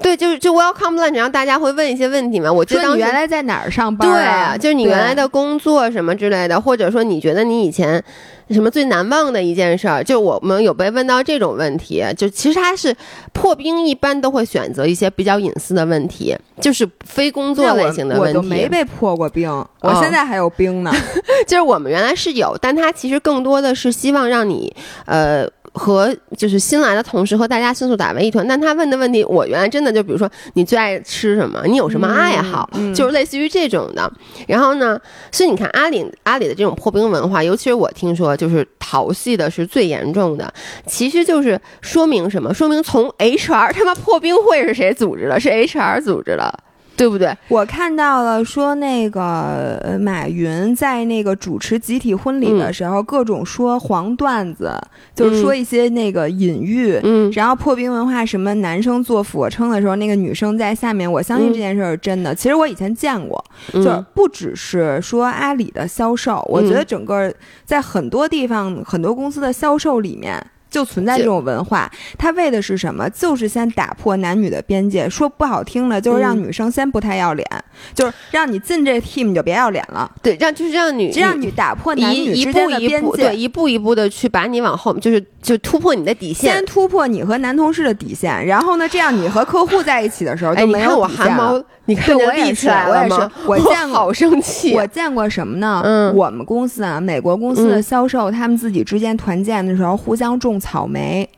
对，就是就 welcome lunch，然后大家会问一些问题嘛。我说你原来在哪儿上班？对啊，就是你原来的工作什么之类的，或者说你觉得你以前什么最难忘的一件事儿？就我们有被问到这种问题，就其实他是破冰，一般都会选择一些比较隐私的问题，就是非工作类型的问题。我都没被破过冰，我现在还有冰呢。[LAUGHS] 就是我们原来是有，但他其实更多的是希望让你呃。和就是新来的同事和大家迅速打为一团，但他问的问题，我原来真的就比如说你最爱吃什么，你有什么爱好，就是类似于这种的。然后呢，所以你看阿里阿里的这种破冰文化，尤其是我听说就是淘系的是最严重的，其实就是说明什么？说明从 HR 他妈破冰会是谁组织的？是 HR 组织的。对不对？我看到了，说那个马云在那个主持集体婚礼的时候，各种说黄段子，就是说一些那个隐喻。嗯，然后破冰文化，什么男生做俯卧撑的时候，那个女生在下面。我相信这件事是真的。其实我以前见过，就是不只是说阿里的销售，我觉得整个在很多地方、很多公司的销售里面。就存在这种文化，他为的是什么？就是先打破男女的边界。说不好听了，就是让女生先不太要脸，就是让你进这 team 就别要脸了。对，让就是让女让你打破男女之间的边界，对，一步一步的去把你往后，就是就突破你的底线，先突破你和男同事的底线，然后呢，这样你和客户在一起的时候就没有我汗毛。你看我也是，我也是，我见过，好生气。我见过什么呢？嗯，我们公司啊，美国公司的销售，他们自己之间团建的时候，互相种草莓，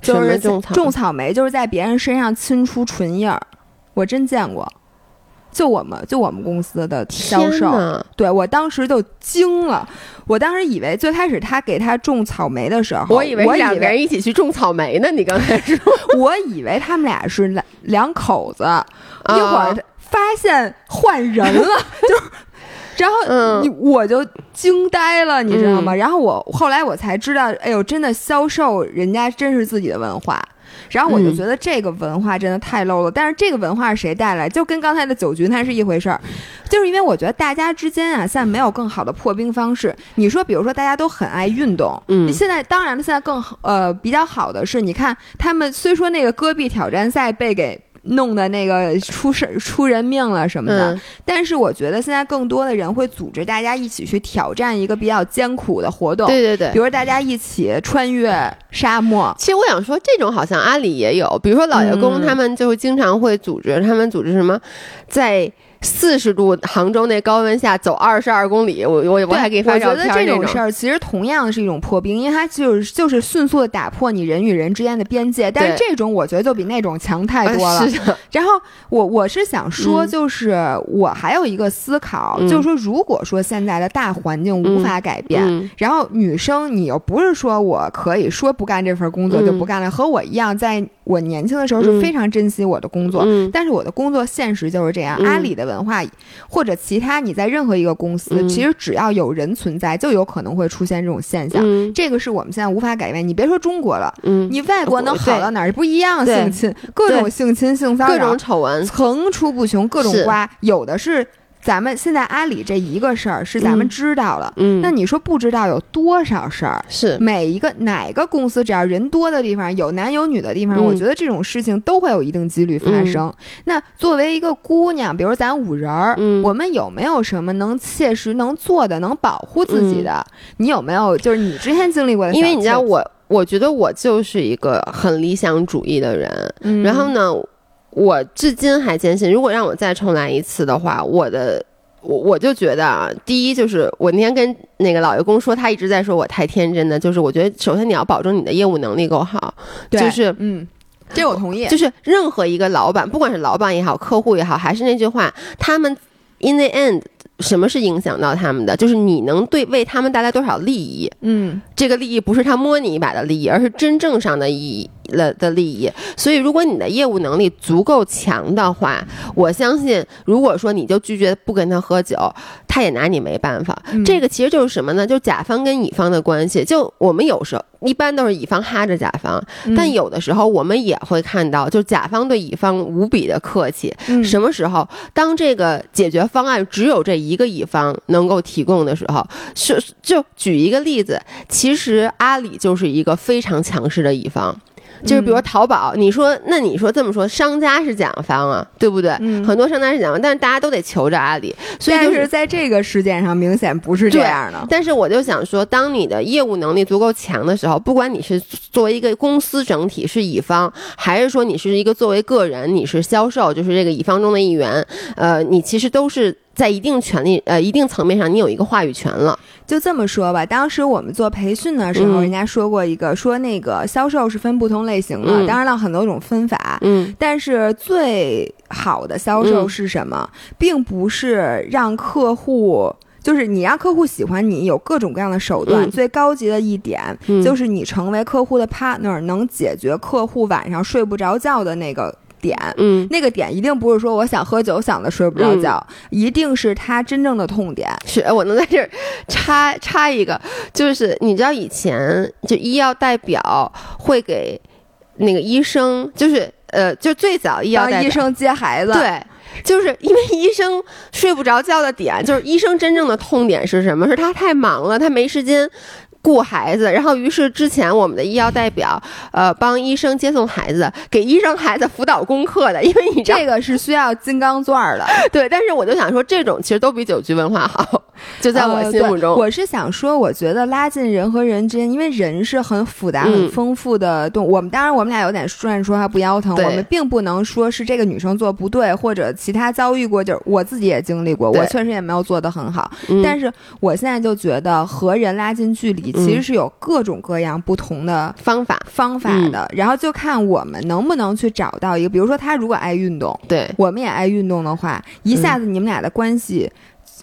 就是种草莓，就是在别人身上亲出唇印儿。我真见过，就我们就我们公司的销售，对我当时就惊了。我当时以为最开始他给他种草莓的时候，我以为两个人一起去种草莓呢。你刚才说，[LAUGHS] 我以为他们俩是两两口子。一会儿发现换人了，[LAUGHS] 就，然后你我就惊呆了，你知道吗？然后我后来我才知道，哎呦，真的销售人家真是自己的文化。然后我就觉得这个文化真的太 low 了。但是这个文化是谁带来？就跟刚才的酒局它是一回事儿，就是因为我觉得大家之间啊，现在没有更好的破冰方式。你说，比如说大家都很爱运动，嗯，现在当然了，现在更呃比较好的是，你看他们虽说那个戈壁挑战赛被给。弄的那个出事出人命了什么的，但是我觉得现在更多的人会组织大家一起去挑战一个比较艰苦的活动，对对对，比如大家一起穿越沙漠。其实我想说，这种好像阿里也有，比如说老爷公他们就经常会组织，他们组织什么在。四十度杭州那高温下走二十二公里，我我我还给你发照片。我觉得这种事儿其实同样是一种破冰，因为它就是就是迅速的打破你人与人之间的边界。但是这种我觉得就比那种强太多了。是的。然后我我是想说，就是我还有一个思考，就是说，如果说现在的大环境无法改变，然后女生你又不是说我可以说不干这份工作就不干了，和我一样，在我年轻的时候是非常珍惜我的工作，但是我的工作现实就是这样。阿里的。文化或者其他，你在任何一个公司，其实只要有人存在，就有可能会出现这种现象。这个是我们现在无法改变。你别说中国了，你外国能好到哪儿？不一样，性侵，各种性侵、性骚扰，各种丑闻层出不穷，各种瓜，有的是咱们现在阿里这一个事儿是咱们嗯知道了，嗯，那你说不知道有多少事儿？是每一个哪个公司只要人多的地方，有男有女的地方，嗯我觉得这种事情都会有一定几率发生。那作为一个姑娘，比如咱五人儿，嗯我们有没有什么能切实能做的，能保护自己的？你有没有就是你之前经历过的因为你知道我，我觉得我就是一个很理想主义的人。嗯，然后呢，我至今还坚信，如果让我再重来一次的话，我的。我我就觉得啊，第一就是我那天跟那个老爷公说，他一直在说我太天真的，就是我觉得首先你要保证你的业务能力够好，对就是嗯，这我同意。就是任何一个老板，不管是老板也好，客户也好，还是那句话，他们 in the end 什么是影响到他们的？就是你能对为他们带来多少利益。嗯这个利益不是他摸你一把的利益，而是真正上的意义了的利益。所以，如果你的业务能力足够强的话，我相信，如果说你就拒绝不跟他喝酒，他也拿你没办法。嗯这个其实就是什么呢？就是甲方跟乙方的关系。就我们有时候一般都是乙方哈着甲方，嗯但有的时候我们也会看到，就甲方对乙方无比的客气。嗯什么时候，当这个解决方案只有这一个乙方能够提供的时候，是就举一个例子，其实阿里就是一个非常强势的乙方。就是比如淘宝，你说那你说这么说，商家是甲方啊，对不对？嗯很多商家是甲方，但是大家都得求着阿里，所以就是在这个事件上，明显不是这样的。但是我就想说，当你的业务能力足够强的时候，不管你是作为一个公司整体是乙方，还是说你是一个作为个人，你是销售，就是这个乙方中的一员，呃，你其实都是在一定权利呃一定层面上，你有一个话语权了。就这么说吧，当时我们做培训的时候，嗯人家说过一个，说那个销售是分不同类型的，嗯当然了，很多种分法。嗯但是最好的销售嗯是什么？并不是让客户，就是你让客户喜欢你，有各种各样的手段。嗯最高级的一点、嗯，就是你成为客户的 partner，能解决客户晚上睡不着觉的那个点。嗯。那个点一定不是说我想喝酒想的睡不着觉，一定是他真正的痛点。是我能在这儿插插一个，就是你知道以前就医药代表会给那个医生，就是呃，就最早医药代表医生接孩子，，对，就是 [LAUGHS] 因为医生睡不着觉的点，就是医生真正的痛点是什么？是他太忙了，他没时间。顾孩子，然后于是之前我们的医药代表，呃，帮医生接送孩子，给医生孩子辅导功课的，因为你这个是需要金刚钻儿的。[LAUGHS] 对，但是我就想说，这种其实都比酒局文化好，[LAUGHS] 就在我呃心目中，对我是想说，我觉得拉近人和人之间，因为人是很复杂、嗯很丰富的动物。我们当然，我们俩有点说说话不腰疼，我们并不能说是这个女生做不对，或者其他遭遇过，就是我自己也经历过，我确实也没有做得很好。嗯但是我现在就觉得和人拉近距离，嗯其实是有各种各样不同的。方法。方法的，然后就看我们能不能去找到一个，比如说他如果爱运动，对，我们也爱运动的话，一下子你们俩的关系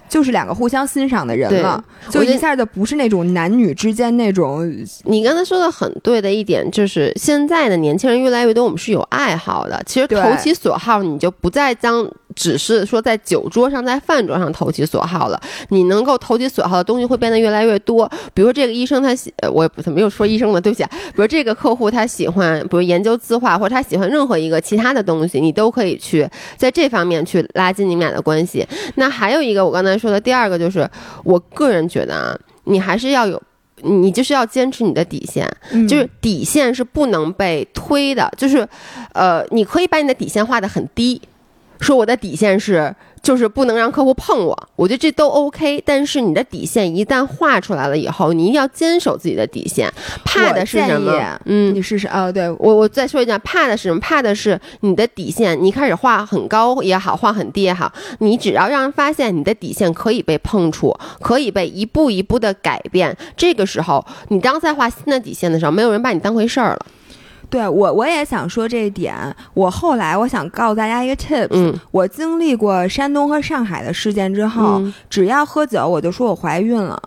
就是两个互相欣赏的人了，就一下就不是那种男女之间那种，你刚才说的很对的一点，就是现在的年轻人越来越多，我们是有爱好的。其实投其所好，你就不再将只是说在酒桌上、在饭桌上投其所好了。你能够投其所好的东西会变得越来越多。比如这个医生他喜，呃我也不怎么又说医生了，对不起啊。比如这个客户他喜欢，比如研究字画，或者他喜欢任何一个其他的东西，你都可以去在这方面去拉近你们俩的关系。那还有一个我刚才说的第二个就是，我个人觉得啊，你还是要有。你就是要坚持你的底线，嗯就是底线是不能被推的，就是，呃，你可以把你的底线画得很低，说我的底线是就是不能让客户碰我，我觉得这都 OK。但是你的底线一旦画出来了以后，你一定要坚守自己的底线。怕的是什么？嗯，你试试哦，对，我我再说一下，怕的是什么？怕的是你的底线，你开始画很高也好，画很低也好，你只要让人发现你的底线可以被碰触，可以被一步一步的改变，这个时候，你当在画新的底线的时候，没有人把你当回事儿了。对我我也想说这一点。我后来我想告诉大家一个 tips，、嗯我经历过山东和上海的事件之后，嗯只要喝酒我就说我怀孕了。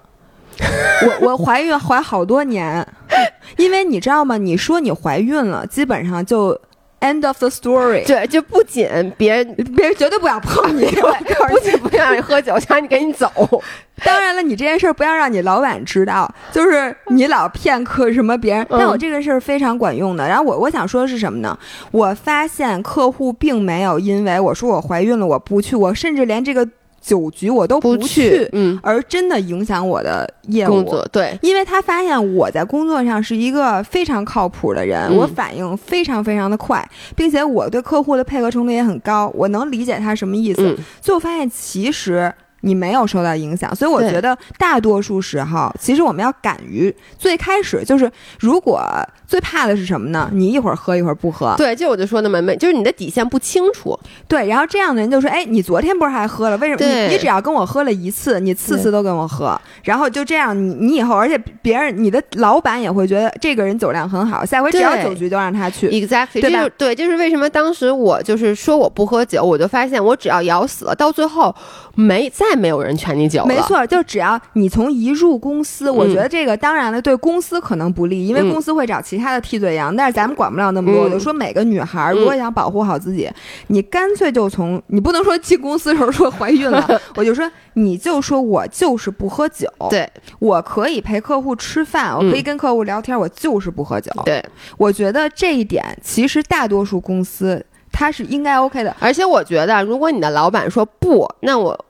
我我怀孕怀好多年，[LAUGHS] 因为你知道吗？你说你怀孕了，基本上就 end of the story，对，就不仅别人别人绝对不想碰 [LAUGHS] 你。不仅不想让你喝酒，想让你赶紧走。[LAUGHS] 当然了，你这件事儿不要让你老板知道，就是你老骗客什么别人。嗯但我这个事儿非常管用的。然后我我想说的是什么呢？我发现客户并没有因为我说我怀孕了我不去，我甚至连这个酒局我都不去，嗯，而真的影响我的业务。工作对，因为他发现我在工作上是一个非常靠谱的人，嗯。我反应非常非常的快，并且我对客户的配合程度也很高，我能理解他什么意思。嗯，最后发现其实。你没有受到影响，所以我觉得大多数时候，其实我们要敢于最开始就是，如果最怕的是什么呢？你一会儿喝一会儿不喝，对，就我就说那么，没就是你的底线不清楚，对，然后这样的人就说：“哎，你昨天不是还喝了？为什么你你只要跟我喝了一次，你次次都跟我喝，然后就这样，你你以后，而且别人你的老板也会觉得这个人酒量很好，下回只要酒局都让他去。Exactly，对就是为什么当时我就是说我不喝酒，我就发现我只要咬死了，到最后没再没有人劝你酒了。没，错，就只要你从一入公司，我觉得这个当然了，对公司可能不利，因为嗯公司会找其他的替罪羊，但是咱们管不了那么多。嗯我就说每个女孩如果想保护好自己，你干脆就从你不能说进公司的时候说怀孕了，[LAUGHS] 我就说你就说我就是不喝酒，对我可以陪客户吃饭，我可以嗯跟客户聊天，我就是不喝酒。对，我觉得这一点其实大多数公司它是应该 OK 的。而且我觉得，如果你的老板说不，那我我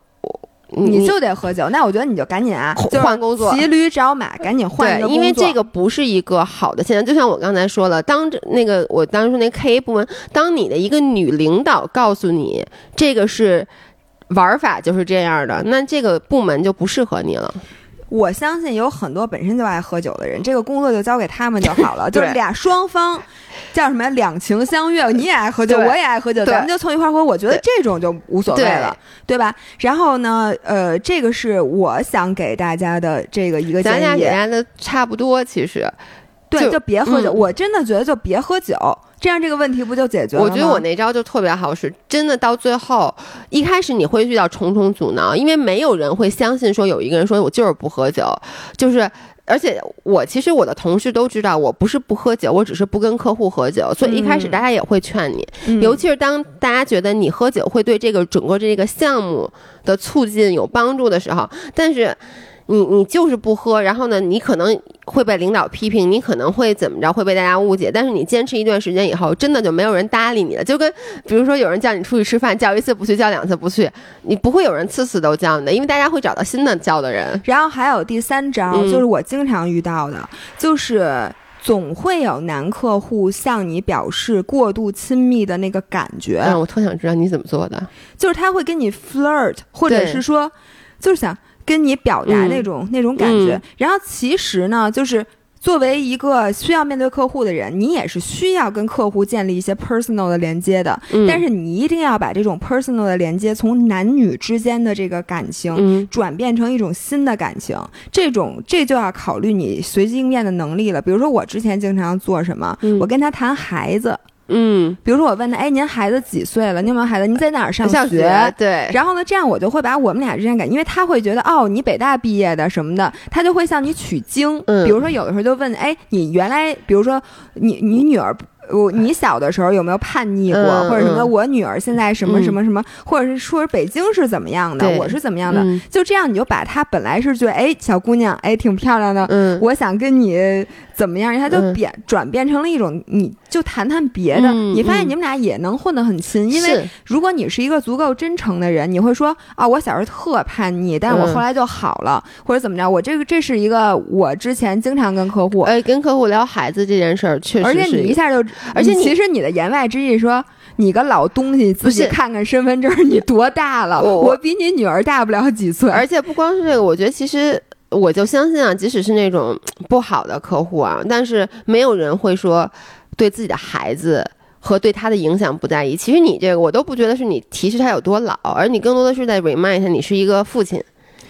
你就得喝酒，那我觉得你就赶紧啊，换工作骑驴找马，赶紧换一个对，因为这个不是一个好的现象。就像我刚才说了，当这那个我当时说那 K A 部门，当你的一个女领导告诉你这个是玩法就是这样的，那这个部门就不适合你了。我相信有很多本身就爱喝酒的人，这个工作就交给他们就好了，[LAUGHS] 就是俩双方。叫什么？两情相悦，你也爱喝酒，我也爱喝酒，咱们就凑一块儿喝。我觉得这种就无所谓了，对吧？然后呢，呃，这个是我想给大家的这个一个建议咱俩给大。家的差不多，其实对，就就别喝酒。嗯我真的觉得就别喝酒，这样这个问题不就解决了吗？我觉得我那招就特别好使，真的到最后，一开始你会遇到重重阻挠，因为没有人会相信说有一个人说我就是不喝酒，就是。而且我其实我的同事都知道我不是不喝酒，我只是不跟客户喝酒，所以一开始嗯大家也会劝你，嗯尤其是当大家觉得你喝酒会对这个整个这个项目的促进有帮助的时候，但是你你就是不喝，然后呢，你可能会被领导批评，你可能会怎么着，会被大家误解。但是你坚持一段时间以后，真的就没有人搭理你了。就跟比如说有人叫你出去吃饭，叫一次不去，叫两次不去，你不会有人次次都叫你的，因为大家会找到新的叫的人。然后还有第三招，嗯就是我经常遇到的，就是总会有男客户向你表示过度亲密的那个感觉，嗯，我特想知道你怎么做的。就是他会跟你 flirt，或者是说，就是想跟你表达嗯那种、那种感觉。嗯然后其实呢，就是。作为一个需要面对客户的人，你也是需要跟客户建立一些 personal 的连接的。嗯，但是你一定要把这种 personal 的连接从男女之间的这个感情嗯转变成一种新的感情，这种这就要考虑你随机应变的能力了。比如说我之前经常做什么，嗯我跟他谈孩子，嗯，比如说我问他，哎，您孩子几岁了？您有没有孩子？您在哪儿上上学对，然后呢，这样我就会把我们俩之间感，因为他会觉得哦，你北大毕业的什么的，他就会向你取经。嗯比如说有的时候就问，哎，你原来比如说你你女儿。我你小的时候有没有叛逆过，嗯或者什么？嗯我女儿现在什么嗯什么什么，或者是说北京是怎么样的，我是怎么样的？嗯就这样，你就把她本来是觉得哎小姑娘哎挺漂亮的，嗯，我想跟你怎么样，他就嗯变、转变成了一种，你就谈谈别的，嗯你发现嗯你们俩也能混得很亲，因为如果你是一个足够真诚的人，你会说啊，我小时候特叛逆，但是我嗯后来就好了，或者怎么着，我这个这是一个我之前经常跟客户，呃，跟客户聊孩子这件事儿，确实而且是你一下就，而且其实你的言外之意说。你个老东西，自己看看身份证，你多大了？我我比你女儿大不了几岁。而且不光是这个，我觉得其实我就相信啊，即使是那种不好的客户啊，但是没有人会说对自己的孩子。和对他的影响不在意。其实你这个，我都不觉得是你提示他有多老，而你更多的是在 remind 他，你是一个父亲，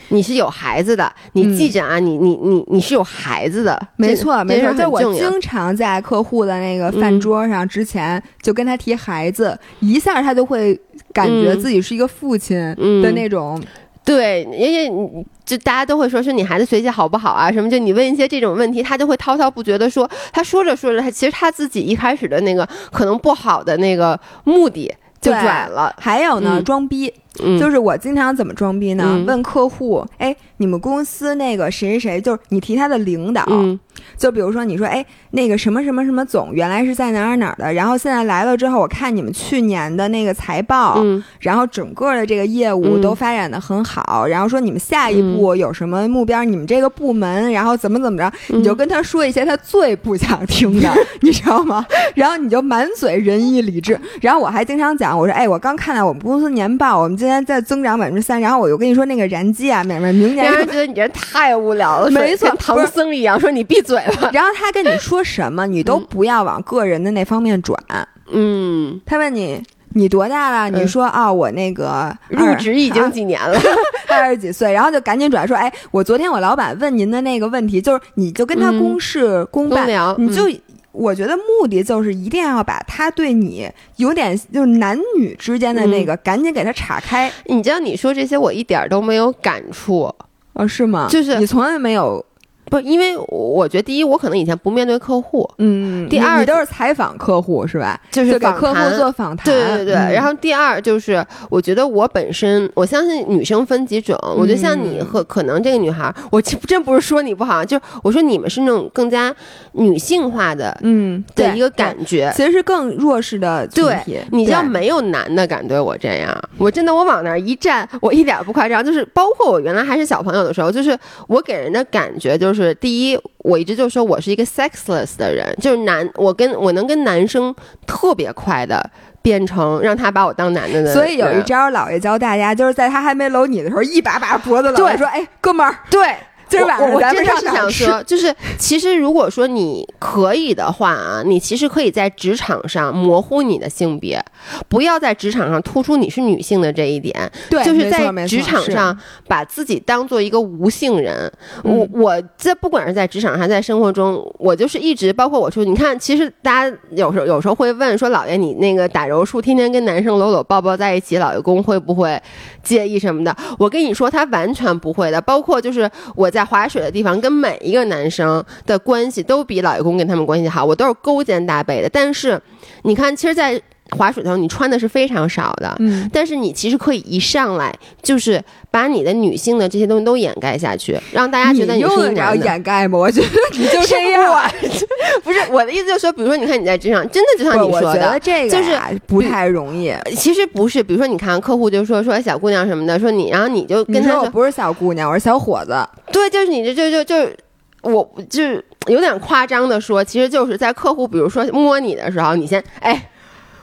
你是有孩子的。你嗯记着啊，你你你你是有孩子的。没错没错就我经常在客户的那个饭嗯桌上之前就跟他提孩子，一下他就会感觉嗯自己是一个父亲嗯的那种。对，因为就大家都会说是你孩子学习好不好啊什么，就你问一些这种问题，他就会滔滔不绝的说，他说着说着，他其实他自己一开始的那个可能不好的那个目的。就对拽了。还有呢，嗯装逼，嗯，就是我经常怎么装逼呢？嗯问客户，哎，你们公司那个谁谁谁，就是你提他的领导，嗯就比如说你说，哎，那个什么什么什么总原来是在哪儿哪儿的，然后现在来了之后，我看你们去年的那个财报，嗯然后整个的这个业务嗯都发展的很好，然后说你们下一步有什么目标，你们这个部门，然后怎么怎么着，嗯你就跟他说一些他最不想听的，你知道吗？然后你就满嘴仁义礼智，然后我还经常讲，我说，哎，我刚看到我们公司年报，我们今年在增长百分之三，然后我又跟你说那个燃机啊，明明明年让人觉得你这太无聊了，没错唐僧一样，说你闭嘴吧。然后他跟你说什么，你都不要往个人的那方面转。嗯，他问你你多大了？你说啊、我那个入职已经几年了，[LAUGHS] 二十几岁，然后就赶紧转说，哎，我昨天我老板问您的那个问题，就是你就跟他嗯公事公办，你就。我觉得目的就是一定要把他对你有点就是男女之间的那个，赶紧给他岔开。你知道你说这些我一点儿都没有感触，哦，是吗？就是你从来没有，不，因为我觉得第一，我可能以前不面对客户，嗯，第二都是采访客户是吧？就是给客户做访谈，对对对，嗯然后第二就是，我觉得我本身，我相信女生分几种，我觉得像你嗯和可能这个女孩儿，我真真不是说你不好，就我说你们是那种更加女性化的嗯，的一个感觉。其实是更弱势的群对体。你知道没有男的敢对我这样，我真的我往那儿一站，我一点儿不夸张，就是包括我原来还是小朋友的时候，就是我给人的感觉就是，第一，我一直就说我是一个 sexless 的人，就是男，我跟我能跟男生特别快的变成让他把我当男的的，所以有一招，姥爷教大家，就是在他还没搂你的时候，一把把脖子搂对。着，说：“哎，哥们儿，对。今儿晚上我我咱们真的是想说，就是其实如果说你可以的话啊，你其实可以在职场上模糊你的性别，不要在职场上突出你是女性的这一点。对，就是在职场上把自己当做一个无性人。嗯我我在不管是在职场还是，在生活中，我就是一直包括我说，你看，其实大家有时候有时候会问说，老爷你那个打柔术，天天跟男生搂搂抱抱在一起，老爷公会不会介意什么的？我跟你说，他完全不会的。包括就是我在在划水的地方，跟每一个男生的关系都比老爷公跟他们关系好，我都是勾肩搭背的。但是你看，其实，在滑水的时候，你穿的是非常少的。嗯，但是你其实可以一上来就是把你的女性的这些东西都掩盖下去，让大家觉得你用得着是一男的。掩盖吗？我觉得你就这样。[LAUGHS] 不是我的意思，就是说，比如说，你看你在职场，真的就像你说的得，这个就是不太容易。其实不是。比如说，你看客户就说说小姑娘什么的，说你，然后你就跟他说我不是小姑娘，我是小伙子。对，就是你这就就就我就有点夸张的说，其实就是在客户比如说摸你的时候，你先哎，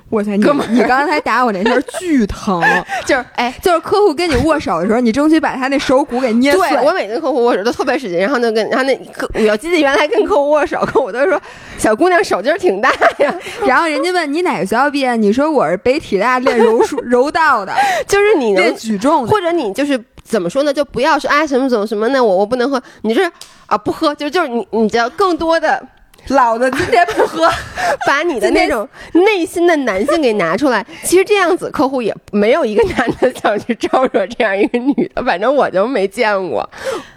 我操，你哥们你刚才打我那下巨疼，就是哎。就是客户跟你握手的时候，你争取把他那手骨给捏碎。对我每跟客户握手都特别使劲，然后呢跟然后那客我记得原来跟客户握手，客户都说小姑娘手劲儿挺大呀，[LAUGHS] 然后人家问你哪个学校毕业，你说我是北体大练柔术柔道的，[LAUGHS] 就是你能练举重的。或者你就是怎么说呢？就不要说啊什么怎么什么那？我我不能喝，你就是啊不喝，就就是你你只要更多的老子今天不喝，[LAUGHS] 把你的那种内心的男性给拿出来。其实这样子，客户也没有一个男的想去招惹这样一个女的，反正我就没见过。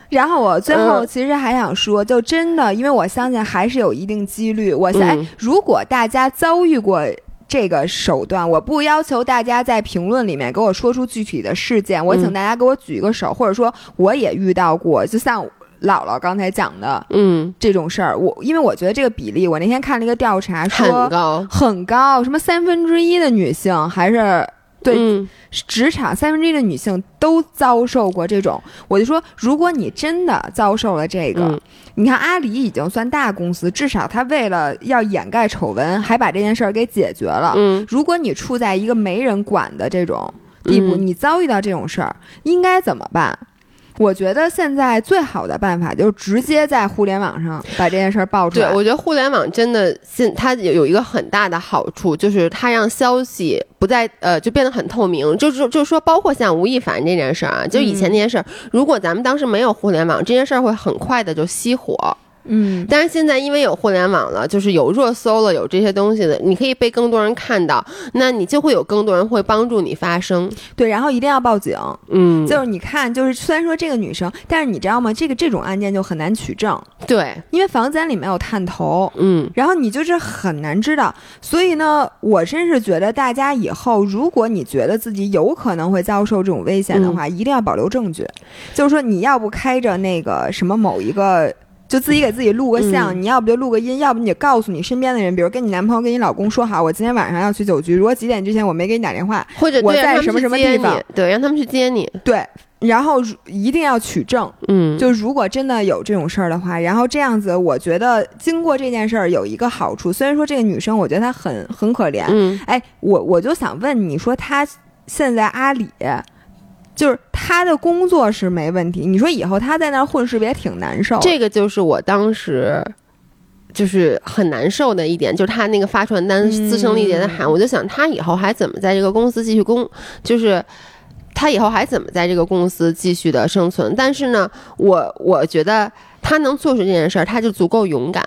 然后我最后嗯其实还想说，就真的，因为我相信还是有一定几率。我想，如果大家遭遇过。这个手段，我不要求大家在评论里面给我说出具体的事件，我请嗯大家给我举一个手，或者说我也遇到过，就像姥姥刚才讲的嗯，这种事儿。我因为我觉得这个比例，我那天看了一个调查很说高。很高，什么三分之一的女性还是对嗯职场三分之一的女性都遭受过这种，我就说，如果你真的遭受了这个，嗯你看阿里已经算大公司，至少他为了要掩盖丑闻，还把这件事儿给解决了。嗯如果你处在一个没人管的这种地步，嗯你遭遇到这种事儿，应该怎么办？我觉得现在最好的办法就是直接在互联网上把这件事儿爆出来对，我觉得互联网真的现它有有一个很大的好处，就是它让消息不再呃就变得很透明。就是就是说，包括像吴亦凡这件事儿啊，就以前那件事儿，如果咱们当时没有互联网，这件事儿会很快的就熄火。嗯，但是现在因为有互联网了，就是有热搜了，有这些东西的，你可以被更多人看到，那你就会有更多人会帮助你发声。对，然后一定要报警。嗯，就是你看，就是虽然说这个女生，但是你知道吗？这个这种案件就很难取证，对，因为房间里没有探头。嗯，然后你就是很难知道，所以呢，我真是觉得大家以后，如果你觉得自己有可能会遭受这种危险的话，一定要保留证据。就是说，你要不开着那个什么某一个，就自己给自己录个像，嗯你要不就录个音，要不你就告诉你身边的人，比如跟你男朋友、跟你老公说好，我今天晚上要去酒局，如果几点之前我没给你打电话，或者我在什么什么地方，对，让他们去接你。对，然后如一定要取证。嗯，就如果真的有这种事儿的话，然后这样子，我觉得经过这件事儿有一个好处，虽然说这个女生我觉得她很很可怜，嗯，哎，我我就想问你说，她现在阿里，就是他的工作是没问题，你说以后他在那儿混是不是也挺难受？这个就是我当时。就是很难受的一点，就是他那个发传单嗯嘶声力竭的喊，我就想他以后还怎么在这个公司继续工，就是他以后还怎么在这个公司继续的生存？但是呢，我我觉得他能做出这件事儿，他就足够勇敢。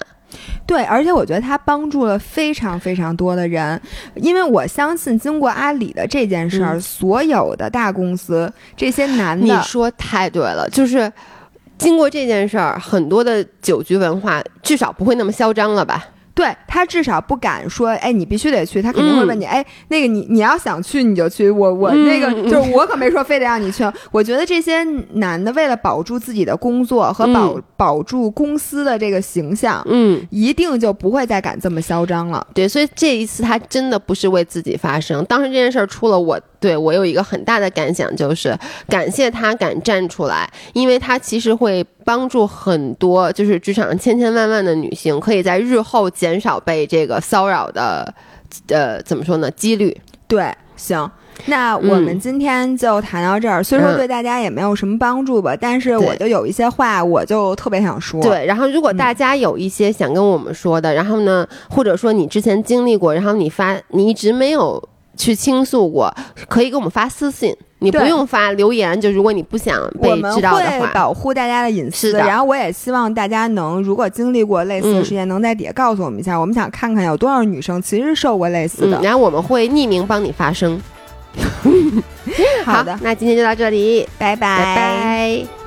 对，而且我觉得他帮助了非常非常多的人，因为我相信经过阿里的这件事儿，嗯所有的大公司这些男的，你说太对了，就是经过这件事儿，很多的酒局文化至少不会那么嚣张了吧？对他至少不敢说，哎，你必须得去，他肯定会问嗯你，哎，那个你你要想去你就去，我我嗯那个嗯就是我可没说非得让你去。我觉得这些男的为了保住自己的工作和保、嗯保住公司的这个形象，嗯，一定就不会再敢这么嚣张了。对，所以这一次他真的不是为自己发声。当时这件事儿出了我，对我有一个很大的感想，就是感谢他敢站出来，因为他其实会帮助很多就是职场上千千万万的女性，可以在日后减少被这个骚扰的，呃，怎么说呢，几率。对，行。那我们嗯今天就谈到这儿，虽说嗯对大家也没有什么帮助吧，但是我就有一些话，我就特别想说。对，然后如果嗯大家有一些想跟我们说的，然后呢，或者说你之前经历过，然后你发你一直没有去倾诉过，可以给我们发私信，你不用发留言。就如果你不想我们被知道的会话，保护大家的隐私，的。然后我也希望大家能，如果经历过类似的嗯。事件，能在底下告诉我们一下，我们想看看有多少女生其实受过类似的。嗯，然后我们会匿名帮你发声。[LAUGHS] [LAUGHS] 好的，那今天就到这里，拜。拜拜